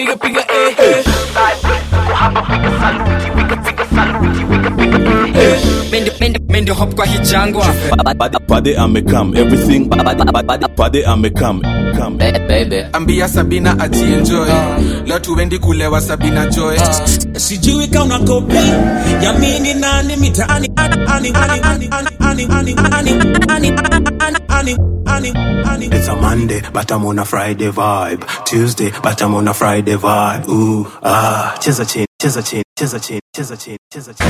piga piga eh eh. Mende, mende, mende hop kwa hijangwa. Pade amekam everything. Pade amekam come baby. Ambia sabina ajienjoy leo tuendi kulewa sabina joy. Sijui kauna kopi yamini nani mitaani It's a Monday, but I'm on a Friday vibe. Tuesday, but I'm on a Friday vibe. Ooh, ah, tis a chin, tis a chin, tis a chin, tis a chin, tis a chin.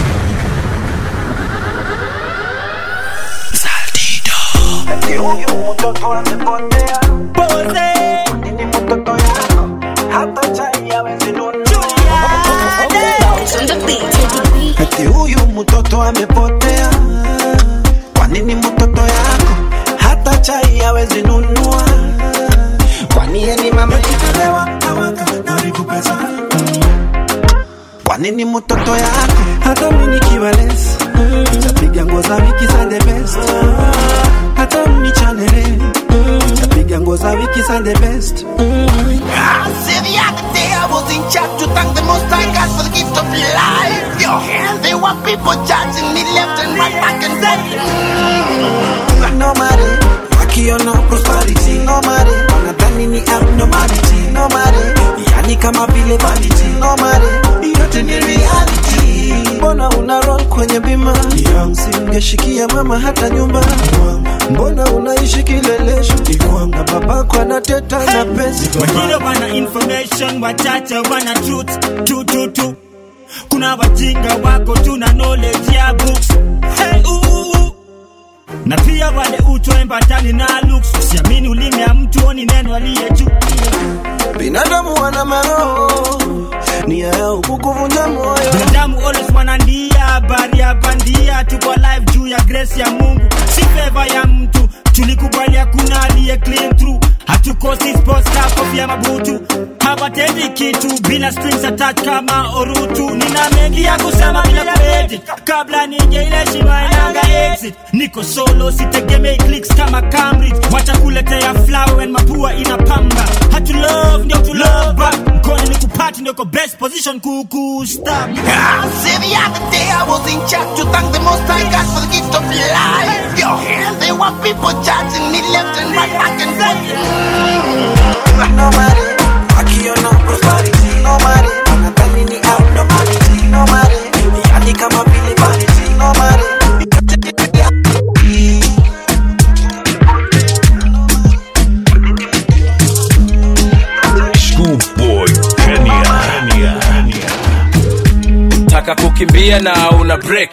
Saltito. Eti huyu mtoto amepotea. Kwa nini mtoto yako hata chai hawezi nunua? Kwani yeye mama kichelewa awaka naribu pesa. Kwa nini mtoto yako hata mimi nikiwa less nitapiga nguo za wiki za the best. Hata mimi chanele nitapiga nguo za wiki za the best. I was in charge to thank the Most High God for the gift of life. Yo, and there were people judging me left and right, back and forth. Nobody wakiona prosperity. Nobody wanadhani ni abnormality. Nobody yani kama vile vanity. Nobody yote ni reality mbona una roll kwenye bima? Singeshikia mama hata nyumba. Mbona unaishi kilelesho? Na babako anateta na pesa. Wengine wana information wachache wana truth tu tu tu kuna wajinga wako tuna knowledge ya books. Hey, na pia wale utoembatani na looks. Usiamini ulimi ya mtu oni neno aliye juu. Binadamu wana maroho nia yao kukuvunja moyo. Binadamu always wanandia habari ya bandia. Tuko live juu ya grace ya mungu. Si favor ya mtu. Tulikubali hakuna aliye clean through. Hatukosi sports car kofia mabutu. Hawatendi kitu. Bila strings attached kama orutu. Nina mengi ya kusema bila kuedit kabla nije ile shima inanga exit. Niko solo sitegemei clicks kama Cambridge. Wacha kuletea flower and mapua inapamba. Hatu love ndio tu love mkono ni kupati ndio ko best position kuku stop ah, I said the other day I was in church to thank the Most High God for the gift of life. Yo, there were people judging me left and right, back and forth. Nobody prosperity nobody nobody kukimbia na una break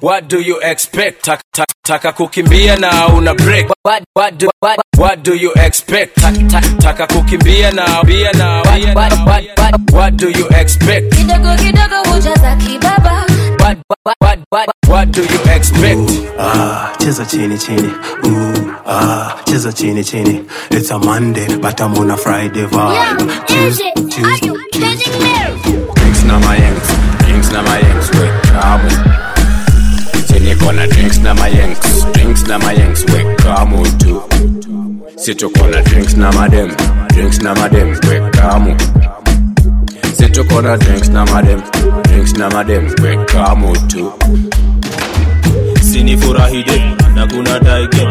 What do you expect? Taka, taka, taka kukimbia na una break. What, what, do, what, what do you expect? Taka, taka, taka kukimbia na bia na bia na what, what, what do you expect? kidogo kidogo hujaza kibaba What, what, what, what, what do you expect? Ah, cheza chini chini. Ooh, ah, cheza chini chini. It's a Monday, but I'm on a Friday vibe. Tuesday, Tuesday. drinks na mayengs drinks na mayengs wekamu sinikona drinks na mayengs drinks na mayengs wekamu tu situkona drinks na madem drinks na madem wekamu situkona drinks na madem drinks na madem wekamu tu sinifurahide na kuna daige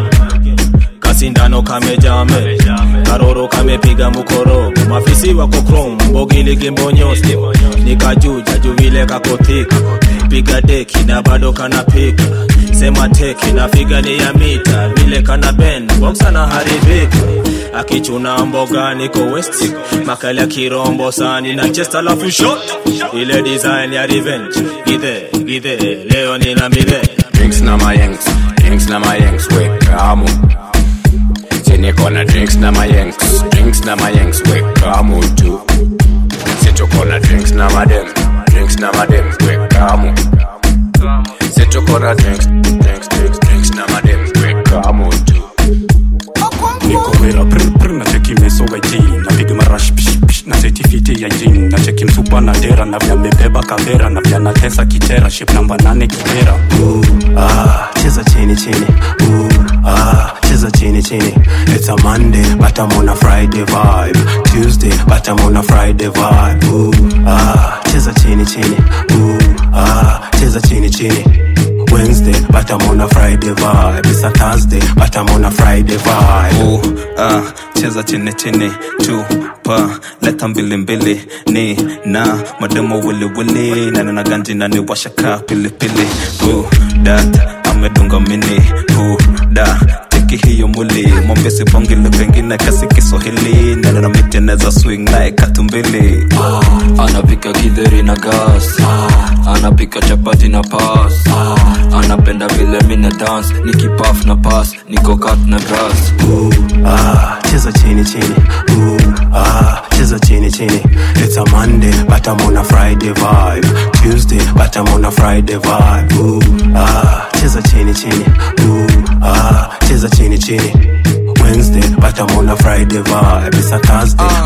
kasindano kamejame karoro kamepiga mukorogo mafisi wako krom mbogiligimbonyoske nikajuja juvile kakothika piga deki na bado kanapika sema teki na figani ya mita. Vile kana ben boksa haribika akichuna mboga niko west makali ya kirombo sani na chest alafu shot ile design ya revenge. Githe githe leo nina midhe drinks na mayengs drinks na mayengs wekamu na drinks na mayengs drinks na mayengs wekamu tu situkona drinks na madem drinks na madem wekamu situkona drinks drinks drinks drinks na madem wekamu tu niko wera prr na cheki mesoga jini napiga marash pish pish na seti fiti ya jin na cheki msupa na dera na vya mebeba kavera na vya natesa kitera ship namba nane kitera Ooh, ah, cheza chini chini Ooh, ah, cheza chini chini. It's a monday but i'm on a friday vibe. Tuesday but i'm on a friday vibe. Ooh, ah. Cheza chini chini. Ooh, ah. Cheza chini chini. Wednesday, but I'm on a Friday vibe. It's a Thursday, but I'm on a Friday vibe. Ooh, ah, cheza chini chini. Chupa leta mbili mbili. Ni na mademo wili wili. Nani na ganji nani washaka pilipili Ooh, that amedunga mini. Ooh, da teki hiyo muli mwambesi bongile pengine kasi kiswahili na miteneza swing naye katumbili Ah, anapika kidheri na gas ah, anapika chapati na pas ah, anapenda vile mina dance nikipaf na pas niko kat na gras Ah, cheza chini chini. Ooh, ah, cheza chini chini. It's a Monday, but I'm on a Friday vibe. Tuesday, but I'm on a Friday vibe. Ooh, ah, cheza chini chini. Ooh, ah, cheza chini chini chini. Ah.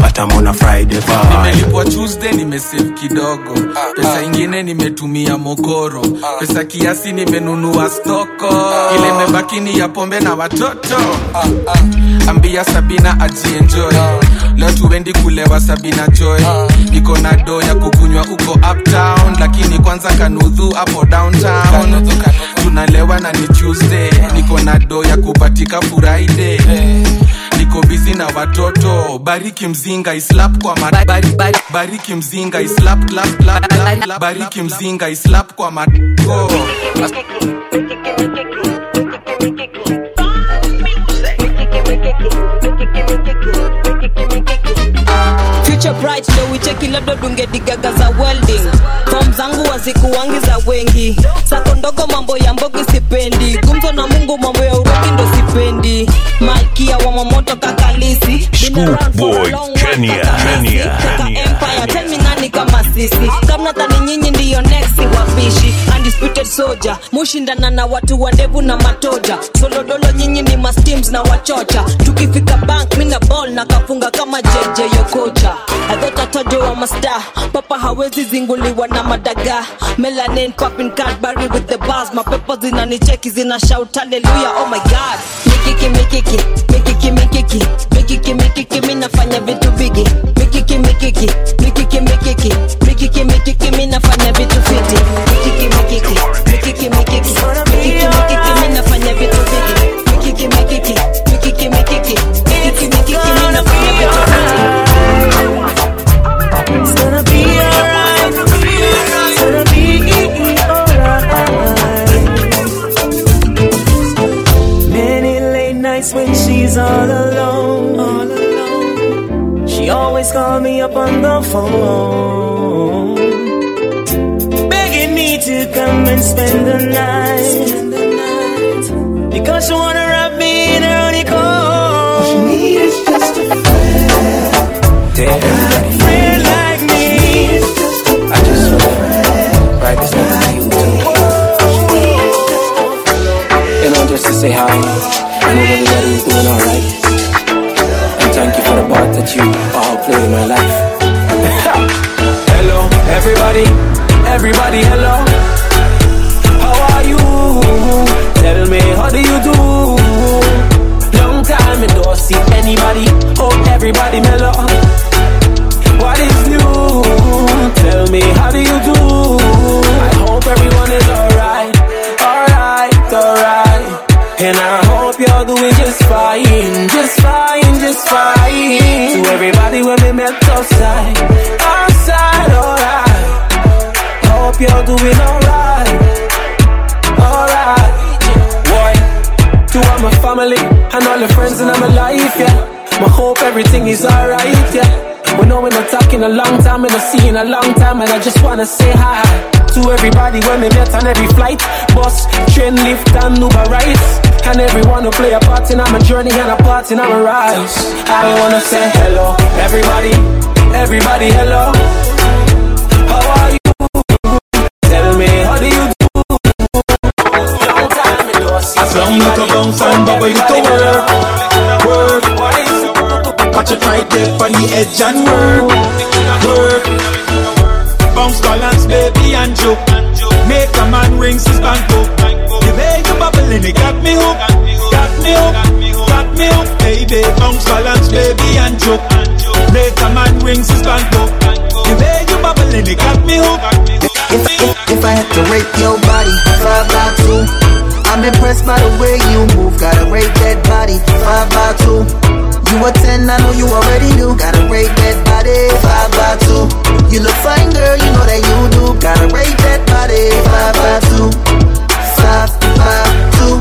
Nimelipwa Tuesday nimesave kidogo. Pesa ingine nimetumia mokoro pesa kiasi nimenunua stoko uh, ile imebaki ya pombe na watoto. Ambia Sabina ajienjoy leo tuendi kulewa sabina joy. Niko na do ya kukunywa uko uptown lakini kwanza kanudhu hapo downtown. Tunalewa na ni tuesday. Niko na do ya kupatika friday. Niko bizi na watoto. Bariki mzinga islap kwa ma bari, bari, bariki mzinga islap clap clap. bariki mzinga islap kwa matoko future bright ndo wicheki labda dungedigaga za welding fom zangu wazikuwangi za wengi sako ndogo mambo ya mbogi sipendi gumzo na mungu mambo ya uroki ndo sipendi malkia wa mamoto kakalisi Kenya. Kenya, Kenya. empire kama sisi. Kamnadhani nyinyi ndiyo next wapishi. Undisputed soja mushindana na watu wa ndevu na matoja. Solodolo nyinyi ni mastims na wachocha. Tukifika bank mina ball na kafunga kama jeje yokocha adhotatojo wa masta papa hawezi zinguliwa na madaga. Melanin popping cadbury with the bars. Mapepo zinanicheki zina shout haleluya oh my god. Mikiki mikiki mikiki mikiki. Mikiki mikiki minafanya vitu bigi. Mikiki mikiki mikiki mikiki fiti, mikiki mikiki, mi nafanya vitu fiti. See in a long time, and I just wanna say hi to everybody when we met on every flight, bus, train, lift, and Uber rides, and everyone who play a part in my journey and a part in my rise. I wanna say hello, everybody, everybody, hello. How are you? Tell me, how do you do? Long time I see I sound like a bounce and bubble you to work. Watch it right there on the edge and work, work. Bounce balance, baby, and joke. Make a man rings his bank book. The way you bubbling, it got me hooked, got me hooked. say bounce, balance, baby, and joke. Make a man rings his bank book. The way you bubbling, it got me hooked. If, if, if I had to rate your body, five by two. I'm impressed by the way you move. Gotta rate that body, five by two. You a ten, I know you already knew. Gotta rate that body, five by two. You look fine, girl, you know that you do. Gotta rate that body, five by two. Five by two.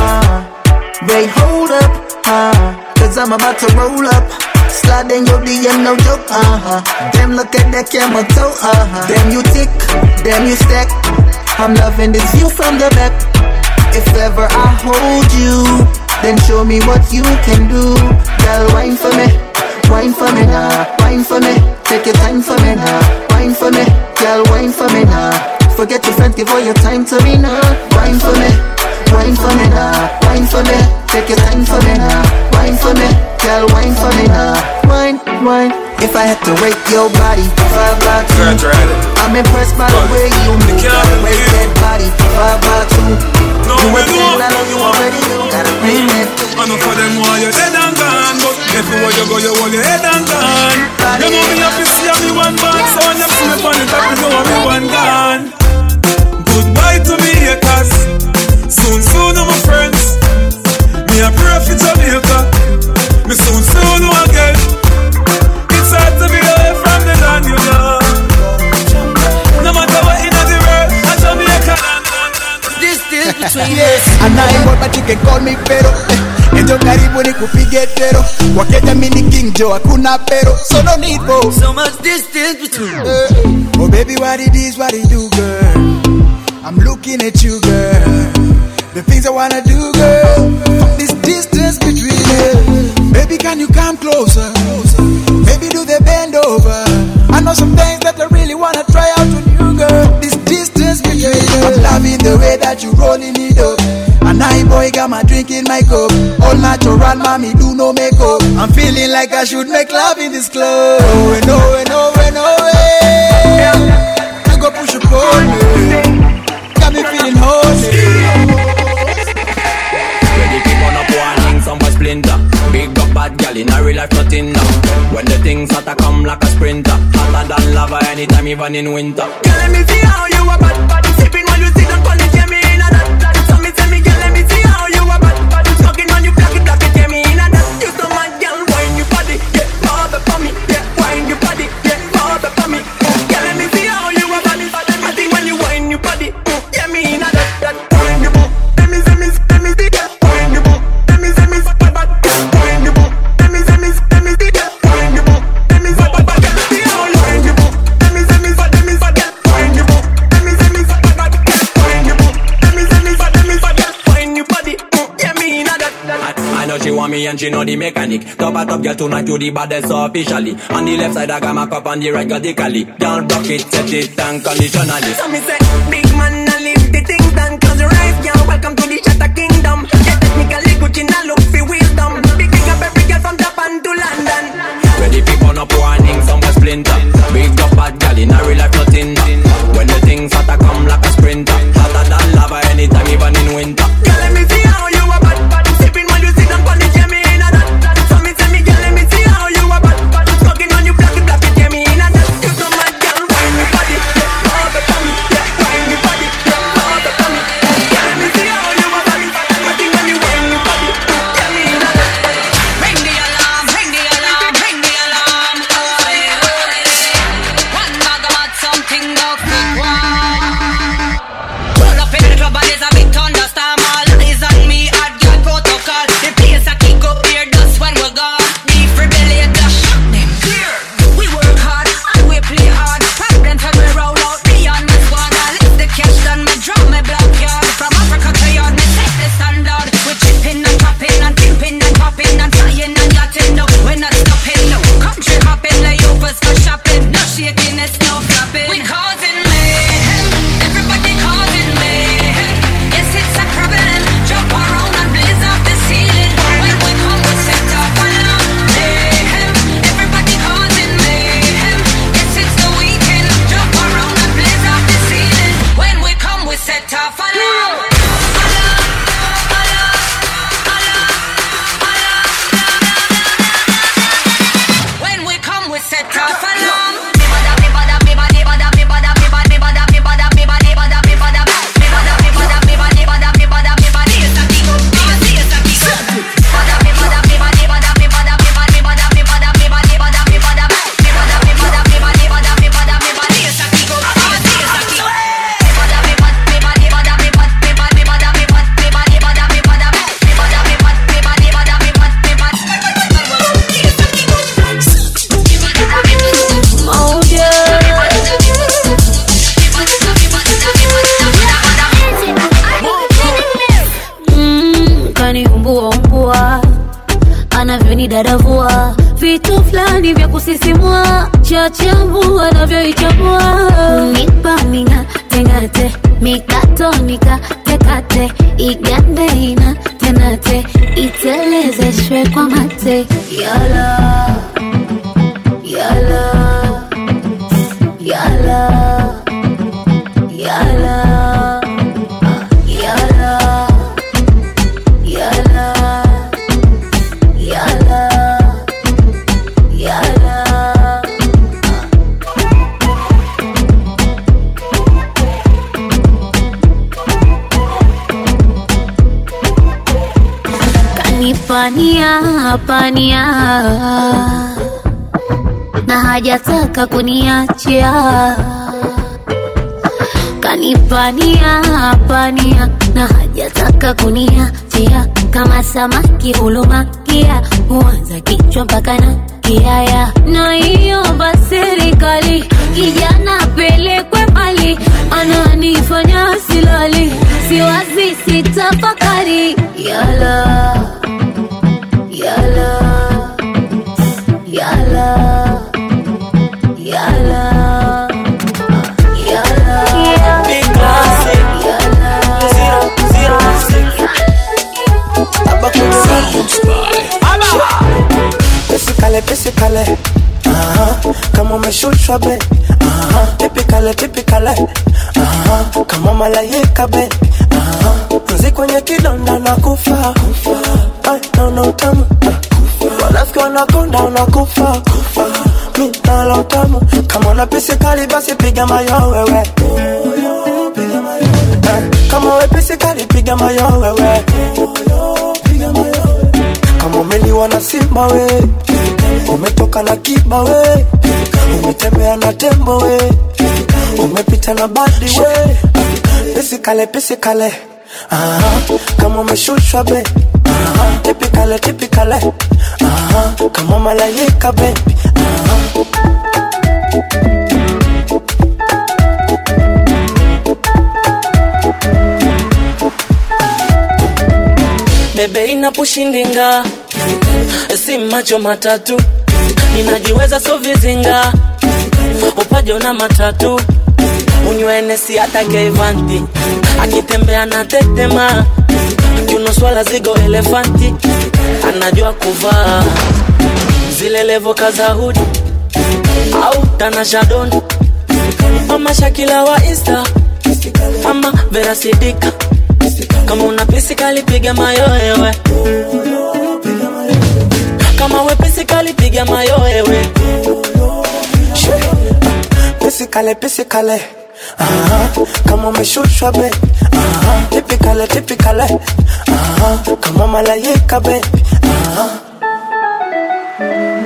Uh, wait, hold up, uh, cause I'm about to roll up. Slide in your DM, no joke, uh-huh Damn, look at that camera toe, uh-huh Damn, you tick, damn, you stack I'm loving this view from the back If ever I hold you Then show me what you can do. Girl, wine for me. Wine for me now, wine for me. Take your time for me now. Wine for me, girl, wine for me now. Forget your friends, give all your time to me now. Wine for me, wine for me now Wine for me, take your time for me now Wine for me, girl, wine for me now. Wine, wine. If I had to rate your body, five by two. I'm impressed by the way you move. Gotta rate that body, five by two. You a ten, I know you already. Knew Gotta rate mm. that. I know for them why you're dead and gone But everywhere you go you hold your head and gone. You know me have to see me one band So when you see me on the top you know me one gone. Goodbye to me haters Soon soon I'm my friends. Me a pray for Jamaica. Me soon soon know again. It's hard to be away from the land you love. No matter what in the world I Jamaica. Distance between us. anaimba chike call me pero eh, Enjo karibu ni kupige tero Wakenya mini king Joe hakuna pero So no need for So much distance between us. Oh baby what it is what it do girl? I'm looking at you girl The things I wanna do girl. This distance between us Baby can you come closer? Maybe do the bend over. I know some things that I really wanna try out on you girl. This distance between us I'm loving the way that you rolling it up. And I boy got my drink in my cup. All natural, mommy, do no makeup. I'm feeling like I should make love in this club. Oh, no, no, no, way You go push up on me Got me feeling horny bad in a real life nothing now. When the things hotter come like a sprinter, hotter than lava anytime, even in winter. Girl, let me see how you a bad bad she know the mechanic. Top a top girl tonight to the baddest officially. On the left side I got my cup on the right got the cali. Down block it, set it and conditionally. So me say, Vyochambua na vyoichambua unipamina tengate mikato nikatekate igande ina tenate. Itelezeshwe kwa mate. Yala. Na hajataka kuniachia kanipania pania na hajataka kuniachia. Kama samaki hulumakia huanza kichwa mpaka na kiaya. Na hiyo serikali kijana pelekwe mali ananifanya silali siwazi sitafakari yala Pisikale, pisikale Aha, uh-huh. kama umeshushwa be. Uh-huh. Aha, tipikale tipikale Aha, uh-huh. kama malaika be. Aha, mzi kwenye kidonda na kufa. Ay, naona utamu. Wanafiki wanakonda unakufa mi nala utamu. Kama una pisikali basi piga mayo we pisikali piga mayo wewe. Kama umeliwa na simba umetoka na kiba we. Umetembea na tembo we. Umepita na badi we. Pisikale pisikale Aha, kama umeshushwa be. Aha, tipikale tipikale Aha, kama malaika be. Bebe inapushindinga si macho matatu ninajiweza so vizinga. Upajo na matatu. Unywenesi hata keivanti akitembea na tetema. Kiunoswala zigo elefanti. Anajua kuvaa. Zile levoka za hudi au tanashadoni ama shakila wa insta. Ama verasidika kama una pisikalipiga mayoewe kama we pisikali piga mayoewe pisikale pisikale Aha, kama umeshushwa be. Aha, tipikale tipikale Aha, kama malaika be. Aha.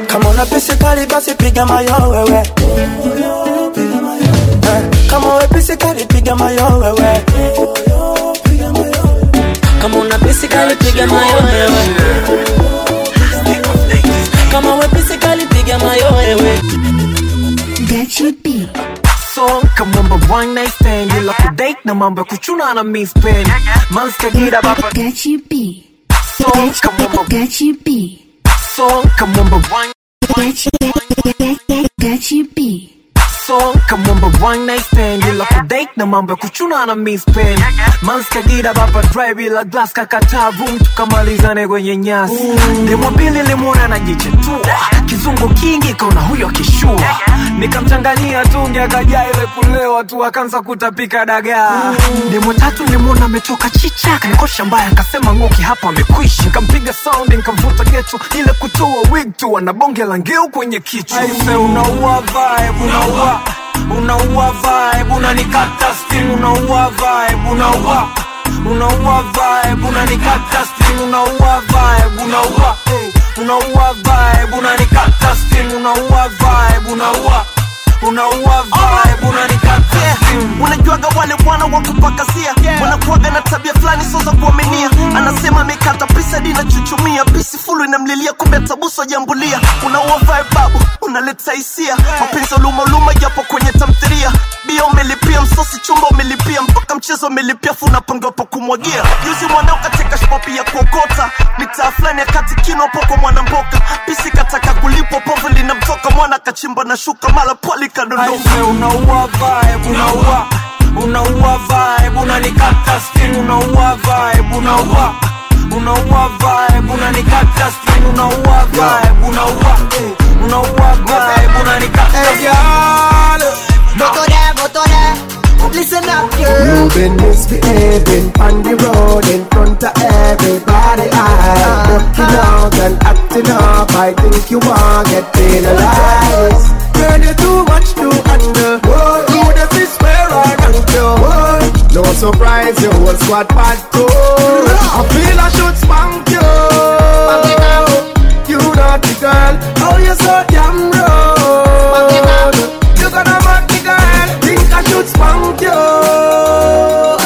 kama una pisikali basi piga mayo wewe Eh, kama we pisikali piga mayo wewe kama una pisikali piga mayoewe kama wepesi kalipiga mayowewe song Come number one night stand. You like a date na mambo ya kuchuna na mi spend. Man stakida Get you B Song Come number you, get Song Come number one. You busy. Sonka mambo one night stand ila kudate na mambo ya kuchuna na miss pen. Manska gira baba drive ila glass kakataa room tukamalizane kwenye nyasi. Demo pili limwona tu. Kizungu kingi kaona huyo kishua. Nikamchanganyia tungi akajaa ile kulewa tu akaanza kutapika dagaa. Demo tatu nimwona ametoka chicha kanikosha mbaya akasema ngoki hapa amekwisha. Nikampiga sound nikamvuta geto ile kutoa wig tu ana bonge la ngeu kwenye kichwa. Unaua vibe unaua unaua vibe unanikata sting unaua vibe unaua. Unaua vibe unanikata sting unaua vibe unaua. Unaua vibe unanikata sting unaua vibe unaua unaua vibe unanikatia unajuaga wale wana wa kupakasia wanakuaga na tabia fulani sio za kuaminia. Anasema amekata pisa dina chuchumia pisi fulu inamlilia kumbe tabuso jambulia unaua vibe babu unaleta hisia. Mapenzi uluma japo kwenye tamthiria bia umelipia msosi chumba umelipia mpaka mchezo umelipia fu pa kumwagia. Juzi mwanao katika shpopi ya kuokota. Mitaa fulani ya kati kino poko mwana mboka. Pisi kataka kulipo povu linamtoka. Mwana kachimba na shuka mala pwali kadondoka. Unaua vibe unaua. Unaua vibe unanikata skin. Unaua vibe unaua. Unaua vibe unanikata skin. Unaua vibe unaua. Unaua vibe unanikata Go to there, go to there. Listen up, girl. You've been misbehaving on the road in front of everybody. I looking uh-huh. out and acting up. I think you want get penalized. Girl, you too much to handle. Whoa, you the fish where I. Whoa, no surprise, your whole squad bad too. I feel I should spank you. You naughty girl, oh you so damn rude. Should you.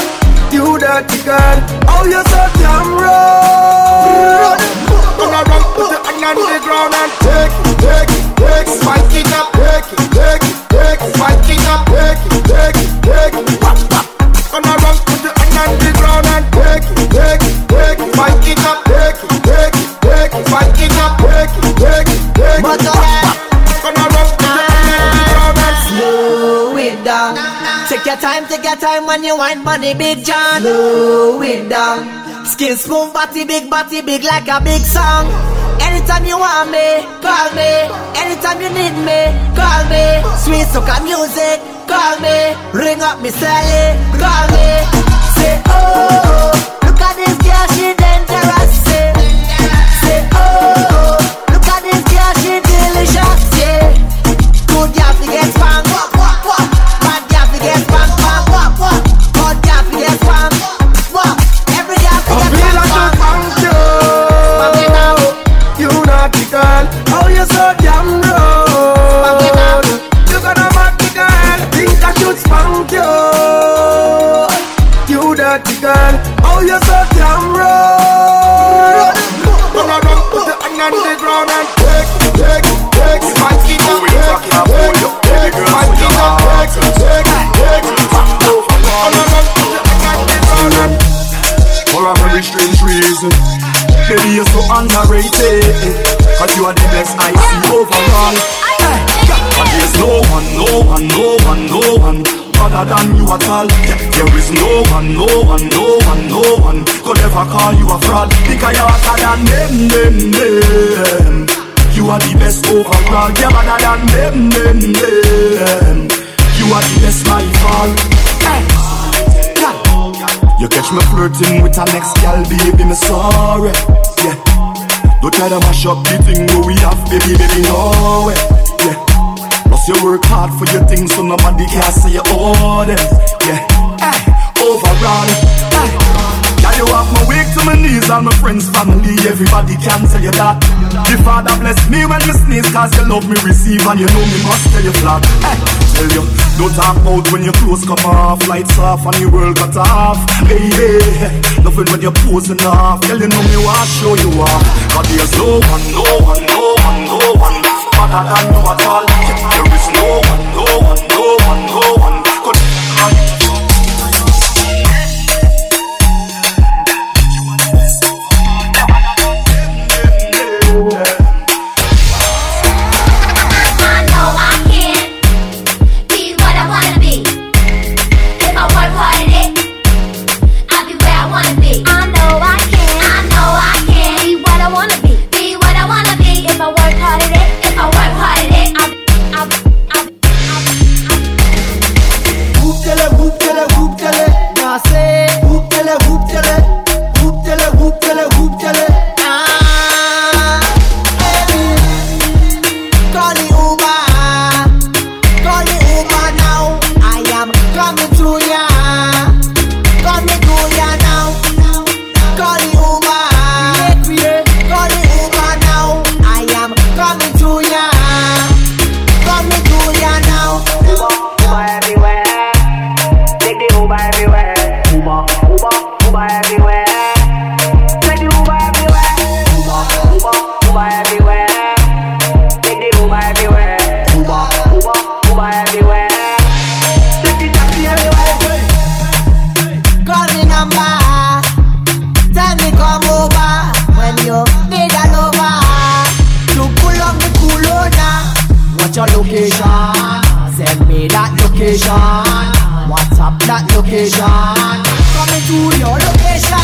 Dirty girl, oh you so damn rude. Gonna run put on the ground and take take take it, Take your time, take your time when you want money, big John. Slow it down. Skin smooth, body big, body big like a big song. Anytime you want me, call me. Anytime you need me, call me. Sweet soca music, call me. Ring up me Sally, call me. Say oh, look at this girl, she dangerous. You're so underrated. Cause you are the best I see overall. But there's no one, no one, no one, no one Other than you at all. There is no one, no one, no one, no one Could ever call you a fraud. Because you're hotter than them, them, them. You are the best overall. You're better than them, them, them. You are the best Eh, God. You catch me flirting with a next gal, baby, me sorry. Yeah. Don't try to mash up the thing we have, baby, baby, no way. Yeah. Plus you work hard for your things, so nobody can say you owe them. Yeah. Hey, overall. Hey. Yeah, you have me weak to my knees, all my friends, family, everybody can tell you that. The Father bless me when me sneeze, cause you love me receive, and you know me must tell you flat. Hey, tell you, don't talk about when your clothes come off, lights off, and the world cut off. Baby, nothing when you're posing off, girl, you know me want show you off. Cause there's no one, no one, no one, no one, better than you at all. There is no one, no one, location. Coming to your location.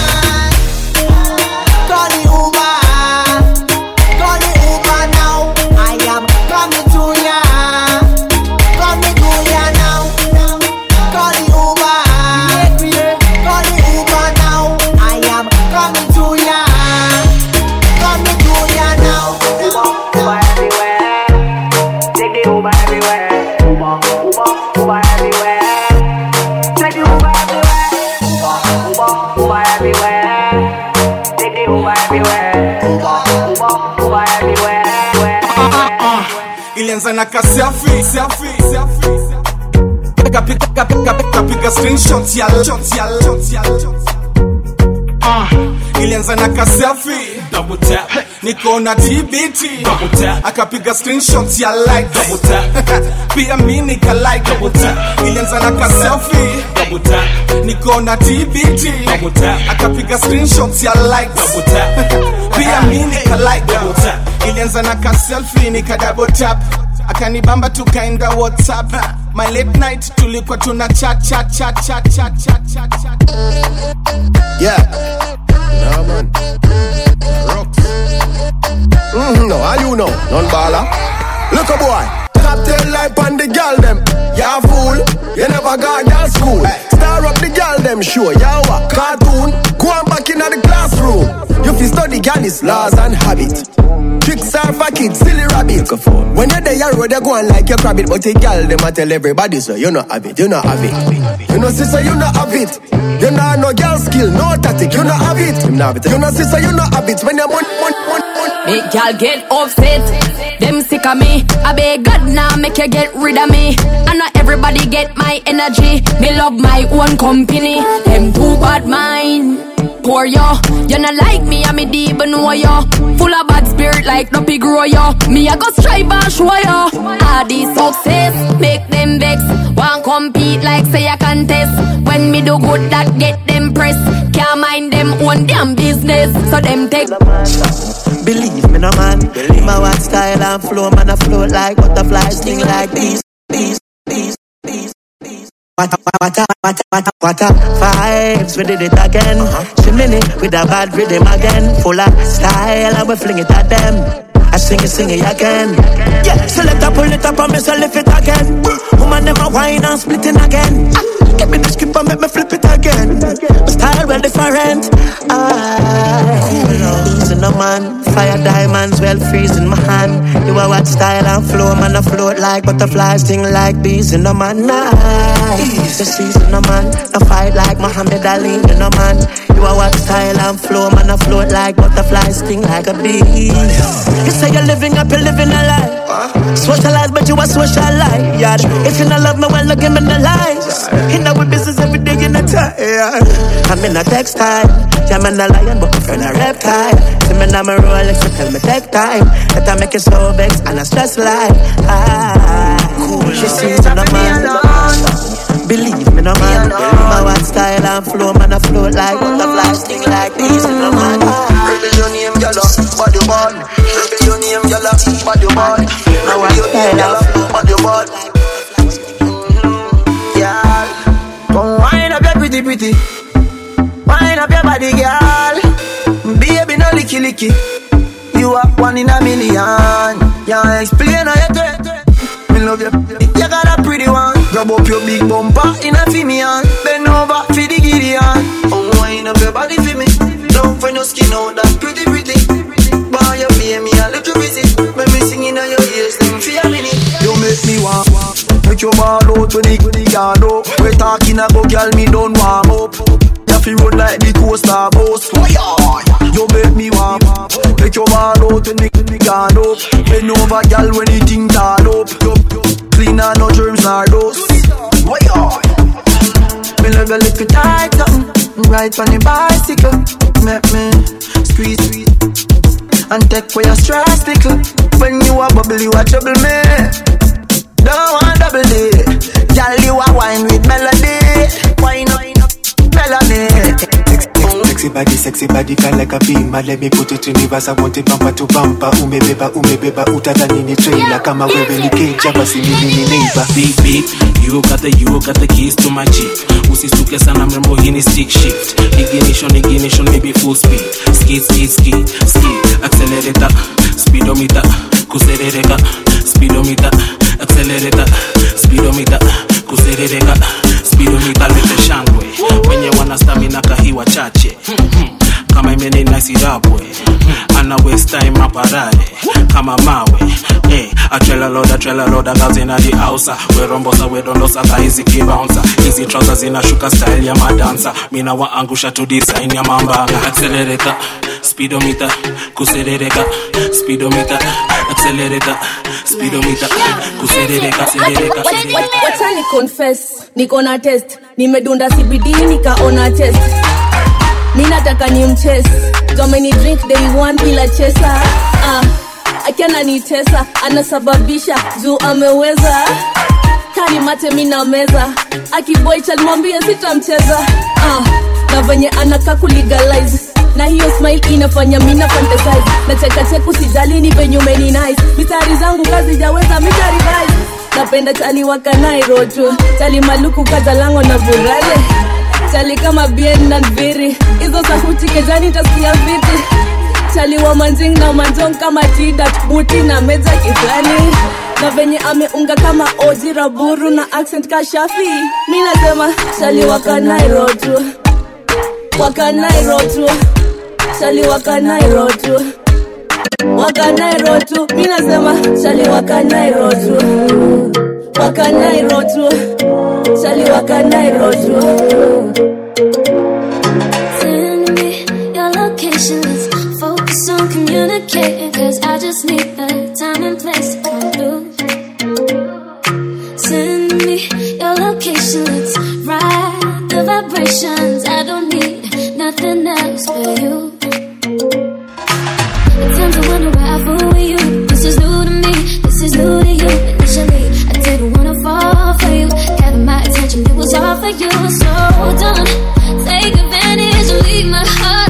Na ka selfie selfie selfie kapiga kapiga kapiga screenshot ya shot ya shot ya Ah, ilianza na ka selfie double tap. Niko na TBT double tap. Akapiga screenshot ya like. Double tap. Pia mimi nika like. Double tap. Ilianza na ka selfie double tap. Niko na TBT double tap. Akapiga screenshot ya like. Double tap. Pia mimi nika like. Double tap. Ilianza na ka selfie nika double tap akanibamba tukaenda whatsapp my late night tulikuwa tuna chat chat chat chat chat chat chat chat Yeah. Nah, man. Rocks. Mm-hmm, no, how you know? None baller. Look a boy. Top tail life on the girl them. Ya fool. You never got girl school. Star up the girl them show. Ya what? You fi study girl's laws and habit. Tricks are for kids, silly rabbit. When you're there, you road, you go on like your rabbit. But the girl, them a tell everybody, so you not have it, you not have it. You know, sister, you not have it. You not no girl skill, no tactic, you not have it. You not have it. You know, sister, you not have it. When you're mon, mon, mon, mon. Make y'all get upset. Them sick of me. I beg God now make you get rid of me. And not everybody get my energy. Me love my own company. Them too bad mind. Poor yo, you not like me, I me deep know yo. Full of bad spirit like no pig grow yo. Me I go strive and show yo. All this success make them vex. Want compete like say a contest. When me do good that get them press. Can't mind them own damn business. So them take Believe me, no man. Believe my what style and flow, man. I float like butterflies, sting like these, these, these, these. What what what what what vibes, we did it again. Chimney with a bad rhythm again. Full of style, and we fling it at them. I sing it, sing it again. Yeah, select up, pull it up, and me so lift it again. Woman, a wine and splitting again. Ah, Give me the script and make me flip it again. My style well different. I easy no man, fire diamonds well freezing my hand. You a watch style and flow, man, I float like butterflies, sting like bees in the man. Nice, the season no man, I fight like Muhammad Ali, you know man. You a watch style and flow, man, I float like butterflies, sting like a bee. You say you're living up, you're living a lie. Socialize, but you a socialite. Yeah. If you not love me, well, look give me the lies. In our business every day in the time. I'm in a textile. Yeah, in a lion, but my friend a reptile. See me now, my Rolex, so tell me take time. That I make it so vex and I stress like. Ah, cool. She sees in the man. Believe me, no man. My one style and flow, man. I float like butterflies, sting like in the man. Rebel your name, yellow, body ball. Rebel your name, yellow, body ball. Now I your name, yellow, body ball. girl. Come wind up your pretty pretty. Wind up your body, girl. Baby, no licky licky. You are one in a million. Yeah, explain how you do it. Me love you. You got a pretty one. Grab up your big bumper in a Fimian. Bend over for the Gideon. Oh, wind up your body for me. Don't find no skin out that pretty pretty. Boy, you pay me a little visit. When me singing on your ears, them for a minute. You make me want Make your ball out when the yard up We talking about girl me done warm up You fi road like the coaster bus oh, You make me want Make your ball out when the yard up Bend over girl when the thing tall up clean and no germs nor dust Me love your little tight something Ride on the bicycle. Make me squeeze, And take away your stress tickle When you a bubble you a trouble me. Don't want double D. Girl you a wine with melody. Wine up melody Sexy body, sexy body, like a beamer. Let me put it in reverse. I want it bumper to bumper. Umebeba, umebeba, utadhani ni trailer. Kama wewe ni keja, basi mimi ni neighbor. beep you got the you got the keys to my jeep usisuke sana mrembo hii ni stick shift ignition ignition maybe full speed skid skid skid skid accelerator speedometer kuserereka speedometer accelerator speedometer kuserereka aparare kama mawe. Hey, atrela loda di ausa werombosa wedondosa kaizi kibaunsa hizi trouser zinashuka style ya madansa mina waangusha tu design ya mambanga. Accelerator speedometer kuserereka. Speedometer accelerator speedometer kuserereka serereka wacha ni confess niko na test. Nimedunda cbd nikaona test. Nataka ni mches domeni drink day one bila chesa. Uh, akiana ni tesa anasababisha juu ameweza. Kani mate mina meza meza akiboichalmwambie sitamcheza. Uh, na venye anaka kuligalize na hiyo smile inafanya mina fantasize na chekacheku sijali ni nice. Mistari zangu kazi jaweza mitarivise napenda chali wakanairotu chali maluku kazalango na burale chali kama bien na hizo sahuti kejani tasikia viti chali wa manjing na manjong kama tidat na meza kiflani na venye ameunga kama oji raburu na accent kashafi. Mi nasema chali wakanairotu wakanairotu chali wakanairotu wakanairotu mi nasema chali wakanairotu wakanairotu chali wakanairotu Send me your location. Let's focus on communicating. Cause I just need the time and place to come. Send me your location. Let's ride the vibrations. I don't need nothing else but you. At times I wonder why I fool with you. This is new to me. This is new to you. Fall for you. Having my attention, it was all for you. So don't take advantage leave my heart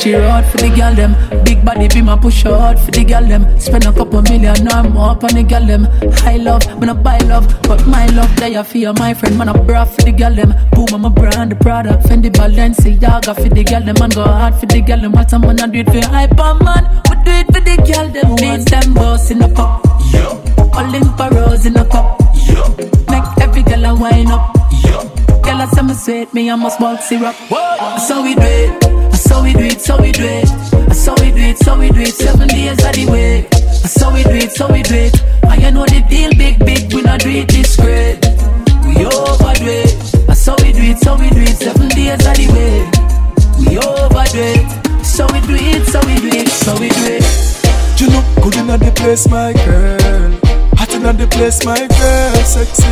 Tonight man I touch it hard for the girl them. Big body be my push hard for the girl them. Spend a couple million or more on the girl them. High love, man I buy love. But my love they a fear my friend. Man I bra for the girl them. Boom I'm a brand the product. Fendi Balenciaga for the girl them. Man go hard for the girl them. What I'm gonna do it for hyper man. We do it for the girl them. Beat them boss in the cup. Olympus in by rose in the cup. Yeah. Make every girl a wine up. Yeah. Girl, I say me sweet, me I must malt syrup. Whoa. So we do it, we do it, so we do it, so we do it, so we do it. Seven days of the week. So we do it, so we do it. And you know the deal, big, big. We not do it discreet. We overdo it. So we do it, so we do it. Seven days of the week. We overdo it. So we do it, so we do it, so we do it. You look good in the place, my girl. In the place, my girl. Sexy,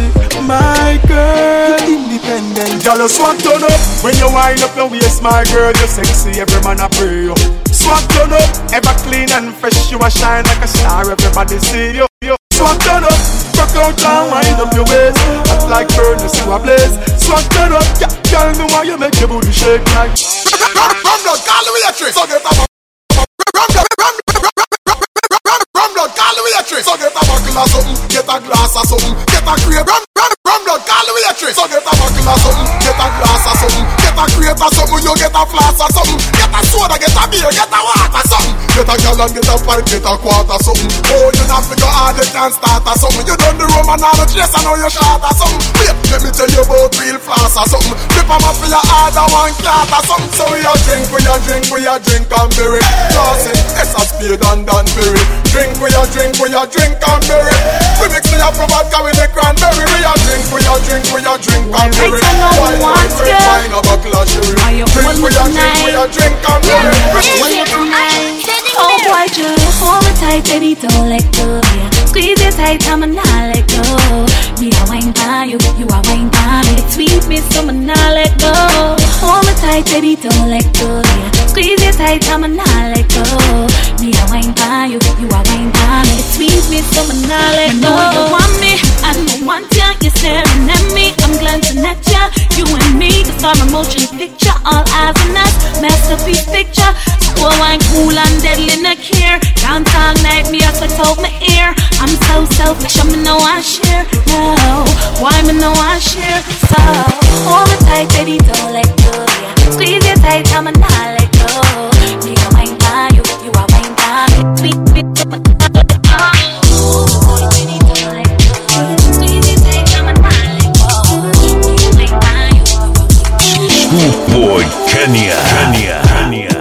my girl. Independent, you swag turn up. When you wind up your waist, my girl, you're sexy. Every man I pray you. Swag turn up, ever clean and fresh. You a shine like a star. Everybody see you. you. Swag turn up, rock out and wind up your waist. Hot like furnace, you a blaze. Swag turn up, yeah, girl, me why you make your booty shake like. Call the waitress. So get buckle or something, get a glass or something, get a crave. Rum, rum, rum blood, call the waitress. So get a buckle or something, get a glass or something, get a crave or something, you get a flask or something, get a soda, get a beer, get a water something, get a gallon, get a pint, get a quarter something. Oh, you not figure hard, you can't start or something. You done the rum and all the chase, I know you shot or something. Wait, let me tell you about real flask or something. Flip up for your order, one clot or something. So we a drink, we a drink, we a drink and berry. Classy, it's a speed and Danbury. Drink, we a drink, we a drink and berry. We mix me up with vodka with the cranberry. We a drink, we a drink, we a drink and berry. Wine, one wine, girl. wine, a buckle of sherry. Drink, we a drink, we a drink and berry. Well, you tonight. Oh boy, just hold me tight, baby, don't let go. Yeah. Squeeze it tight, I'ma not let go. Me a wine by you, you a wine by me. Sweet me, so I'ma not let go. Hold me tight, baby, don't let go. Yeah. Squeeze it tight, I'ma not let go. Me a wine by you, you a wine by me. Sweet me, so I'ma not let go. I know you want me, I don't want ya. You're staring at me, I'm glancing at ya. You and me, the star motion picture, all eyes on us, masterpiece picture. So wine cool and deadly, no care. All night, me a sweat out my ear. I'm so selfish, I'm no I share. No, why me no I share? So hold me tight, baby, don't let go. Yeah. Squeeze it tight, I'ma not let Boy, Kenya.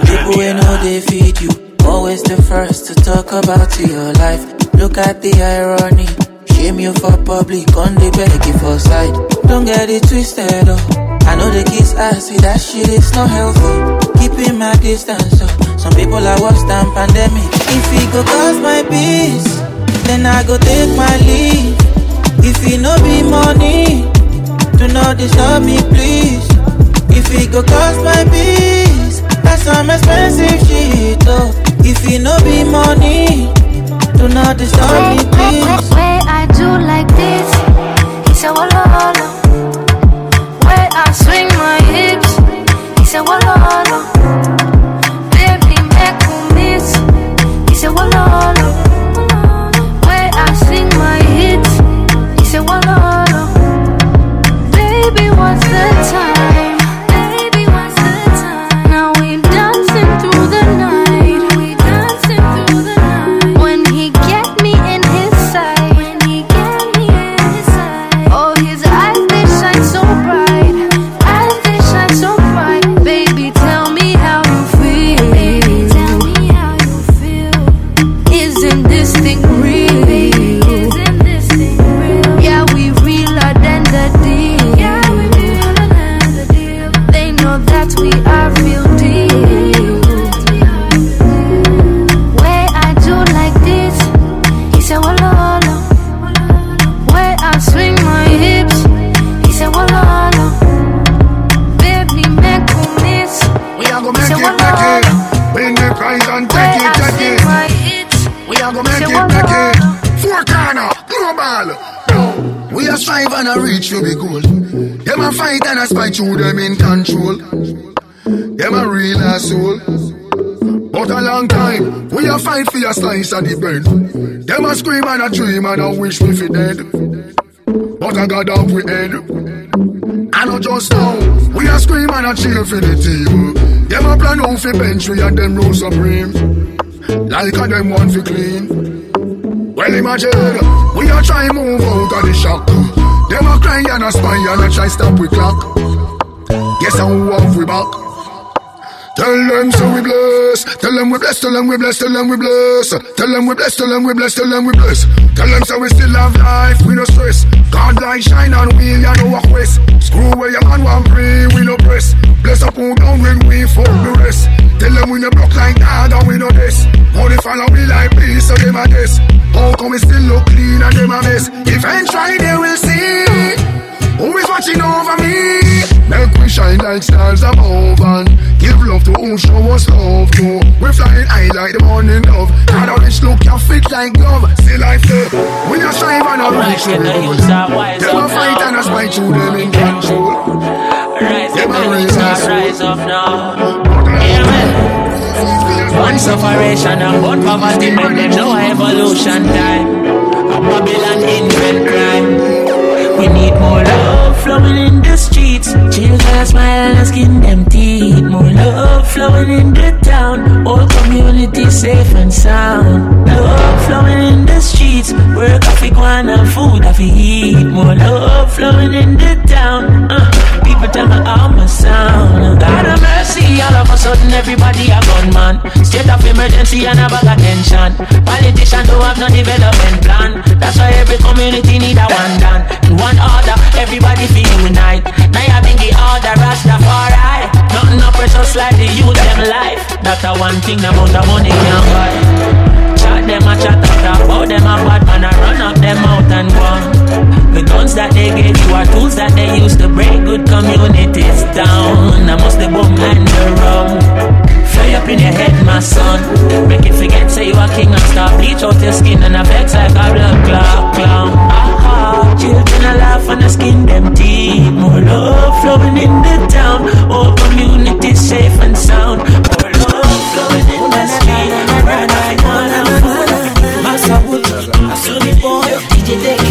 People wey know they feed you, always the first to talk about your life. Look at the irony. Shame you for public, on the beg you for side. Don't get it twisted, oh. I know the kids ask me that shit is not healthy. Keeping my distance, oh. Some people are worse than pandemic. If it go cause my peace, then I go take my leave. If it no be money, Do not disturb me, please. If it go cost my peace, that's some expensive shit. Oh, if it no be money, do not disturb me, please. Way I do like this, he said, Walla a the bread. Them a scream and a dream and a wish we fi dead. But I got up we head. I know just now, we a scream and a cheer for the team. Them a plan out fi bench we and them rule supreme. Like a them want fi clean. Well imagine, we a try move out of the shock. Them a cry and a spy and a try stop we clock. Guess how have we back? Tell them so we bless. Tell them we bless. Tell them we bless. Tell them we bless. Tell them we bless. Tell them we bless. Tell them we bless. Tell them so we still have life. We no stress. God light shine on we and no walk west. Screw where your man want pray. We no press. Bless up who down when we fuck the rest. Tell them we no block like that and we no this. How they follow we like peace so them a this. How come we still look clean and them a mess? If ain't try they will see. Who is watching over me? Make we shine like stars above and give love to who show us love to. We flying high like the morning dove. God orange look you fit like glove. Still life there. We just strive and a reach the goal. Them a fight and a spite through them in control. Them a raise us Rise up now. Amen. One sufferation and one poverty make them know evolution time. A Babylon invent crime. We need more love flowing in the streets. Children smile and skin them teeth. More love flowing in the town. All community safe and sound. Love flowing in the streets. Work off one and food off eat. More love flowing in the town. Uh, people tell me I'm a sound. God have mercy, all of a sudden everybody a gunman. State of emergency and a bag of That's one thing amount of money can buy. Chat them a chat up about them a bad man a run up them out and go on. The guns that they gave you are tools that they use to break good communities down. I must the boom and the rum. Fly up in your head, my son. Make it forget, say you a king and start bleach out your skin and a vex like a blood clot clown. Aha, children a laugh and a skin them teeth. More love flowing in the town. All community safe and sound.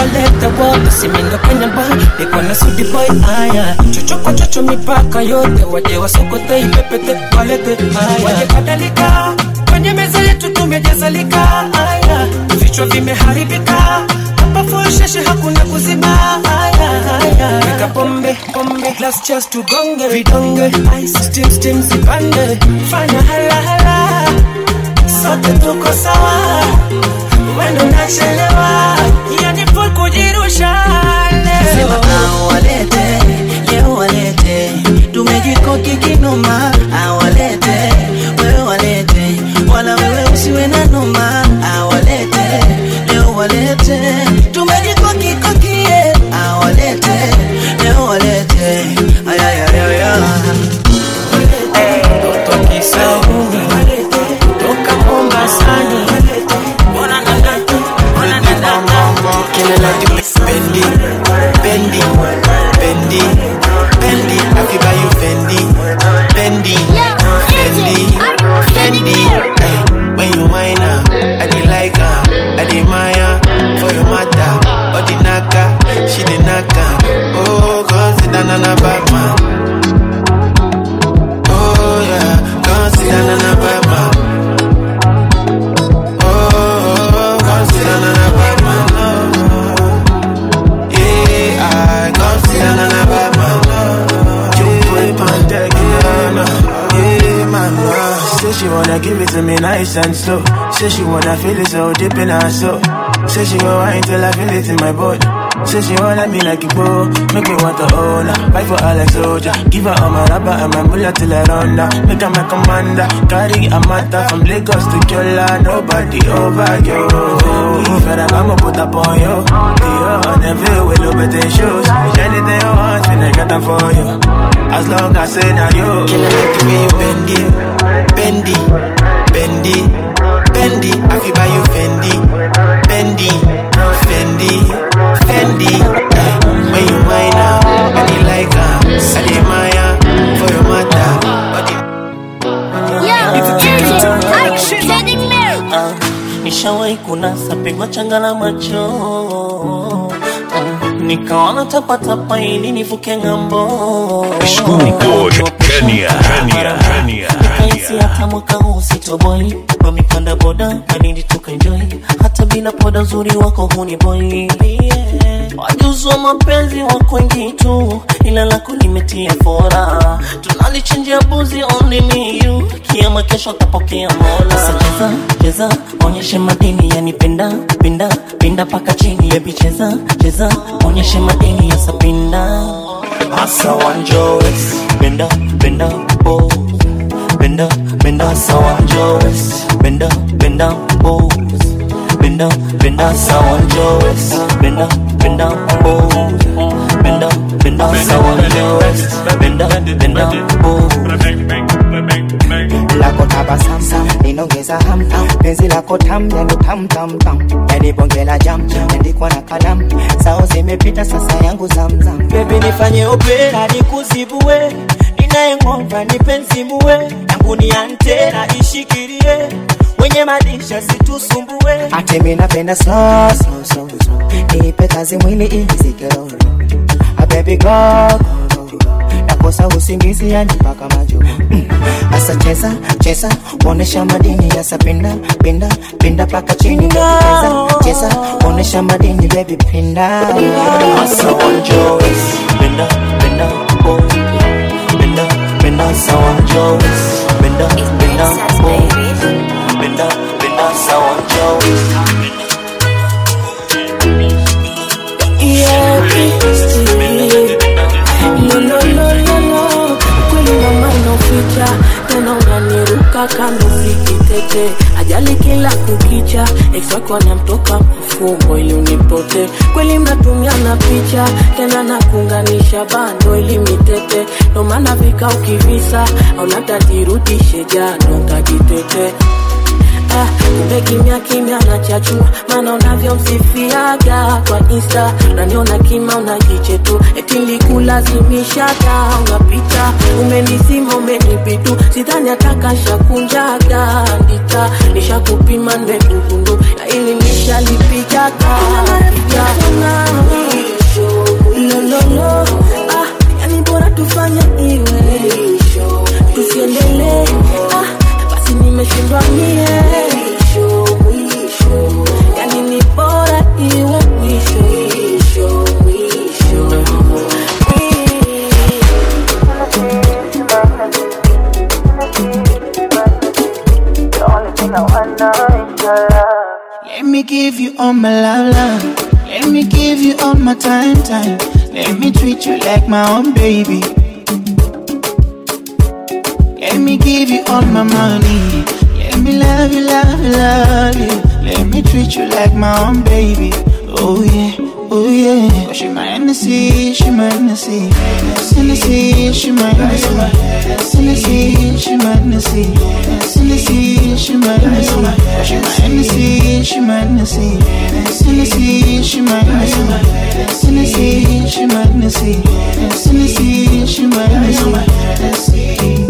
walete wote, wa kwenye ba niko na sudi boy Haya chochoko chocho mipaka yote waje wasokote ipepete walete haya waje kwenye meza yetu tumejazalika Haya vichwa vimeharibika hapa fosheshe hakuna kuzima Haya haya weka pombe pombe glass just tugonge vidonge ice steam steam sipande fanya hala hala sote tuko sawa wendo nachelewa yani full kujirusha leo. Leo walete tumejikoki kinoma awalete and slow. Say she wanna feel it so deep in her soul. Say she go wine till I feel it in my body. Say she wanna be like a bro, make me want to own her. Fight for her like soldier. Give her all my rubber and my bullet till I run down. Make her my commander. Carry a matter from Lagos to Kyola. Nobody over you. If I'ma put up on you. You on every will over the shoes. Anything you want, me I got them for you. As long as I say now you. Can I way you bend it, bend it. I feel buy you Fendi, Fendi, Fendi, Fendi. When you mine up, I dey like her, I dey Maya for your mother. Ah, nishawahi kunasa pigwa changa la macho Ah, nikaona tapatapa ili nivuke ng'ambo Schoolboy Kenya, Kenya, Kenya. Nikaisi hata mwaka huu sitoboi mamipanda boda manindi tukaenjoy. Hata bila poda uzuri wako huni boy wajuzi wa mapenzi wako wengi tu. Ila lako limetia fora. Tunalichinjia buzi only me you. Kiama kesho tapokea mola. Sasa cheza onyeshe madini yanipenda pinda pinda paka chini bebi cheza cheza onyeshe madini yasapinda hasa wanjowes. Benda benda oh bend up, bend up, someone Joyce. Bend up, bend down, pose. Bend up, bend down, someone Joyce. Bend up, bend down, pose. Bend up, bend down, someone Joyce. Bend up, bend down, pose. Lako yaani jam, andikwa na sasa yangu zamzam. Baby nifanye ninayeng'ova muwe yangu ni antena ishikirie. Wenye madisha situsumbue. Atemi napenda slow, slow, slow, slow. nipe kazi mwili izikeroro abebi go, go, go, go. nakosa usingizi yani mpaka majuku mm. Asa cheza cheza, onesha madini. Yasa pinda pinda pinda paka chini. Baby cheza cheza, onesha madini baby pinda. Asa wanjowes benda pinda pose benda benda sawa njowes benda benda pose benda benda sawa njowes Yeah, no, no, no, no, no. Kweli mama tena unaniruka kando sikitete ajali kila kukicha ex wako anamtoka mfumo ili unipote kweli mnatumia na picha tena na kuunganisha bando ili mitete ndo maana vika ukivisa au natatirudishe jano nkajitete Ah, kumbe kimya kimya nachachua maana unavyomsifiaga kwa insta unaniona kima unajichetu eti nilikulazimishaga unapita. Umenisima umenibitu sidhani atakashakunjaga ndita nishakupima nmegungundu na ili nishalipigaga lololo. Ah, yani bora tufanye iwe. Tusiendelee basi nimeshindwa mie Let me give you all my love, love. Let me give you all my time, time. Let me treat you like my own baby. Let me give you all my money. Let me love you, love you, love you. Let me treat you like my own baby. Oh yeah, oh yeah. Cause she my Hennessy, she my Hennessy. Hennessy, she my Hennessy. Hennessy, she my Hennessy. Hennessy, she my Hennessy. She my Hennessy, she my Hennessy. Hennessy, she my Hennessy. Hennessy, she my Hennessy. Hennessy, she my Hennessy.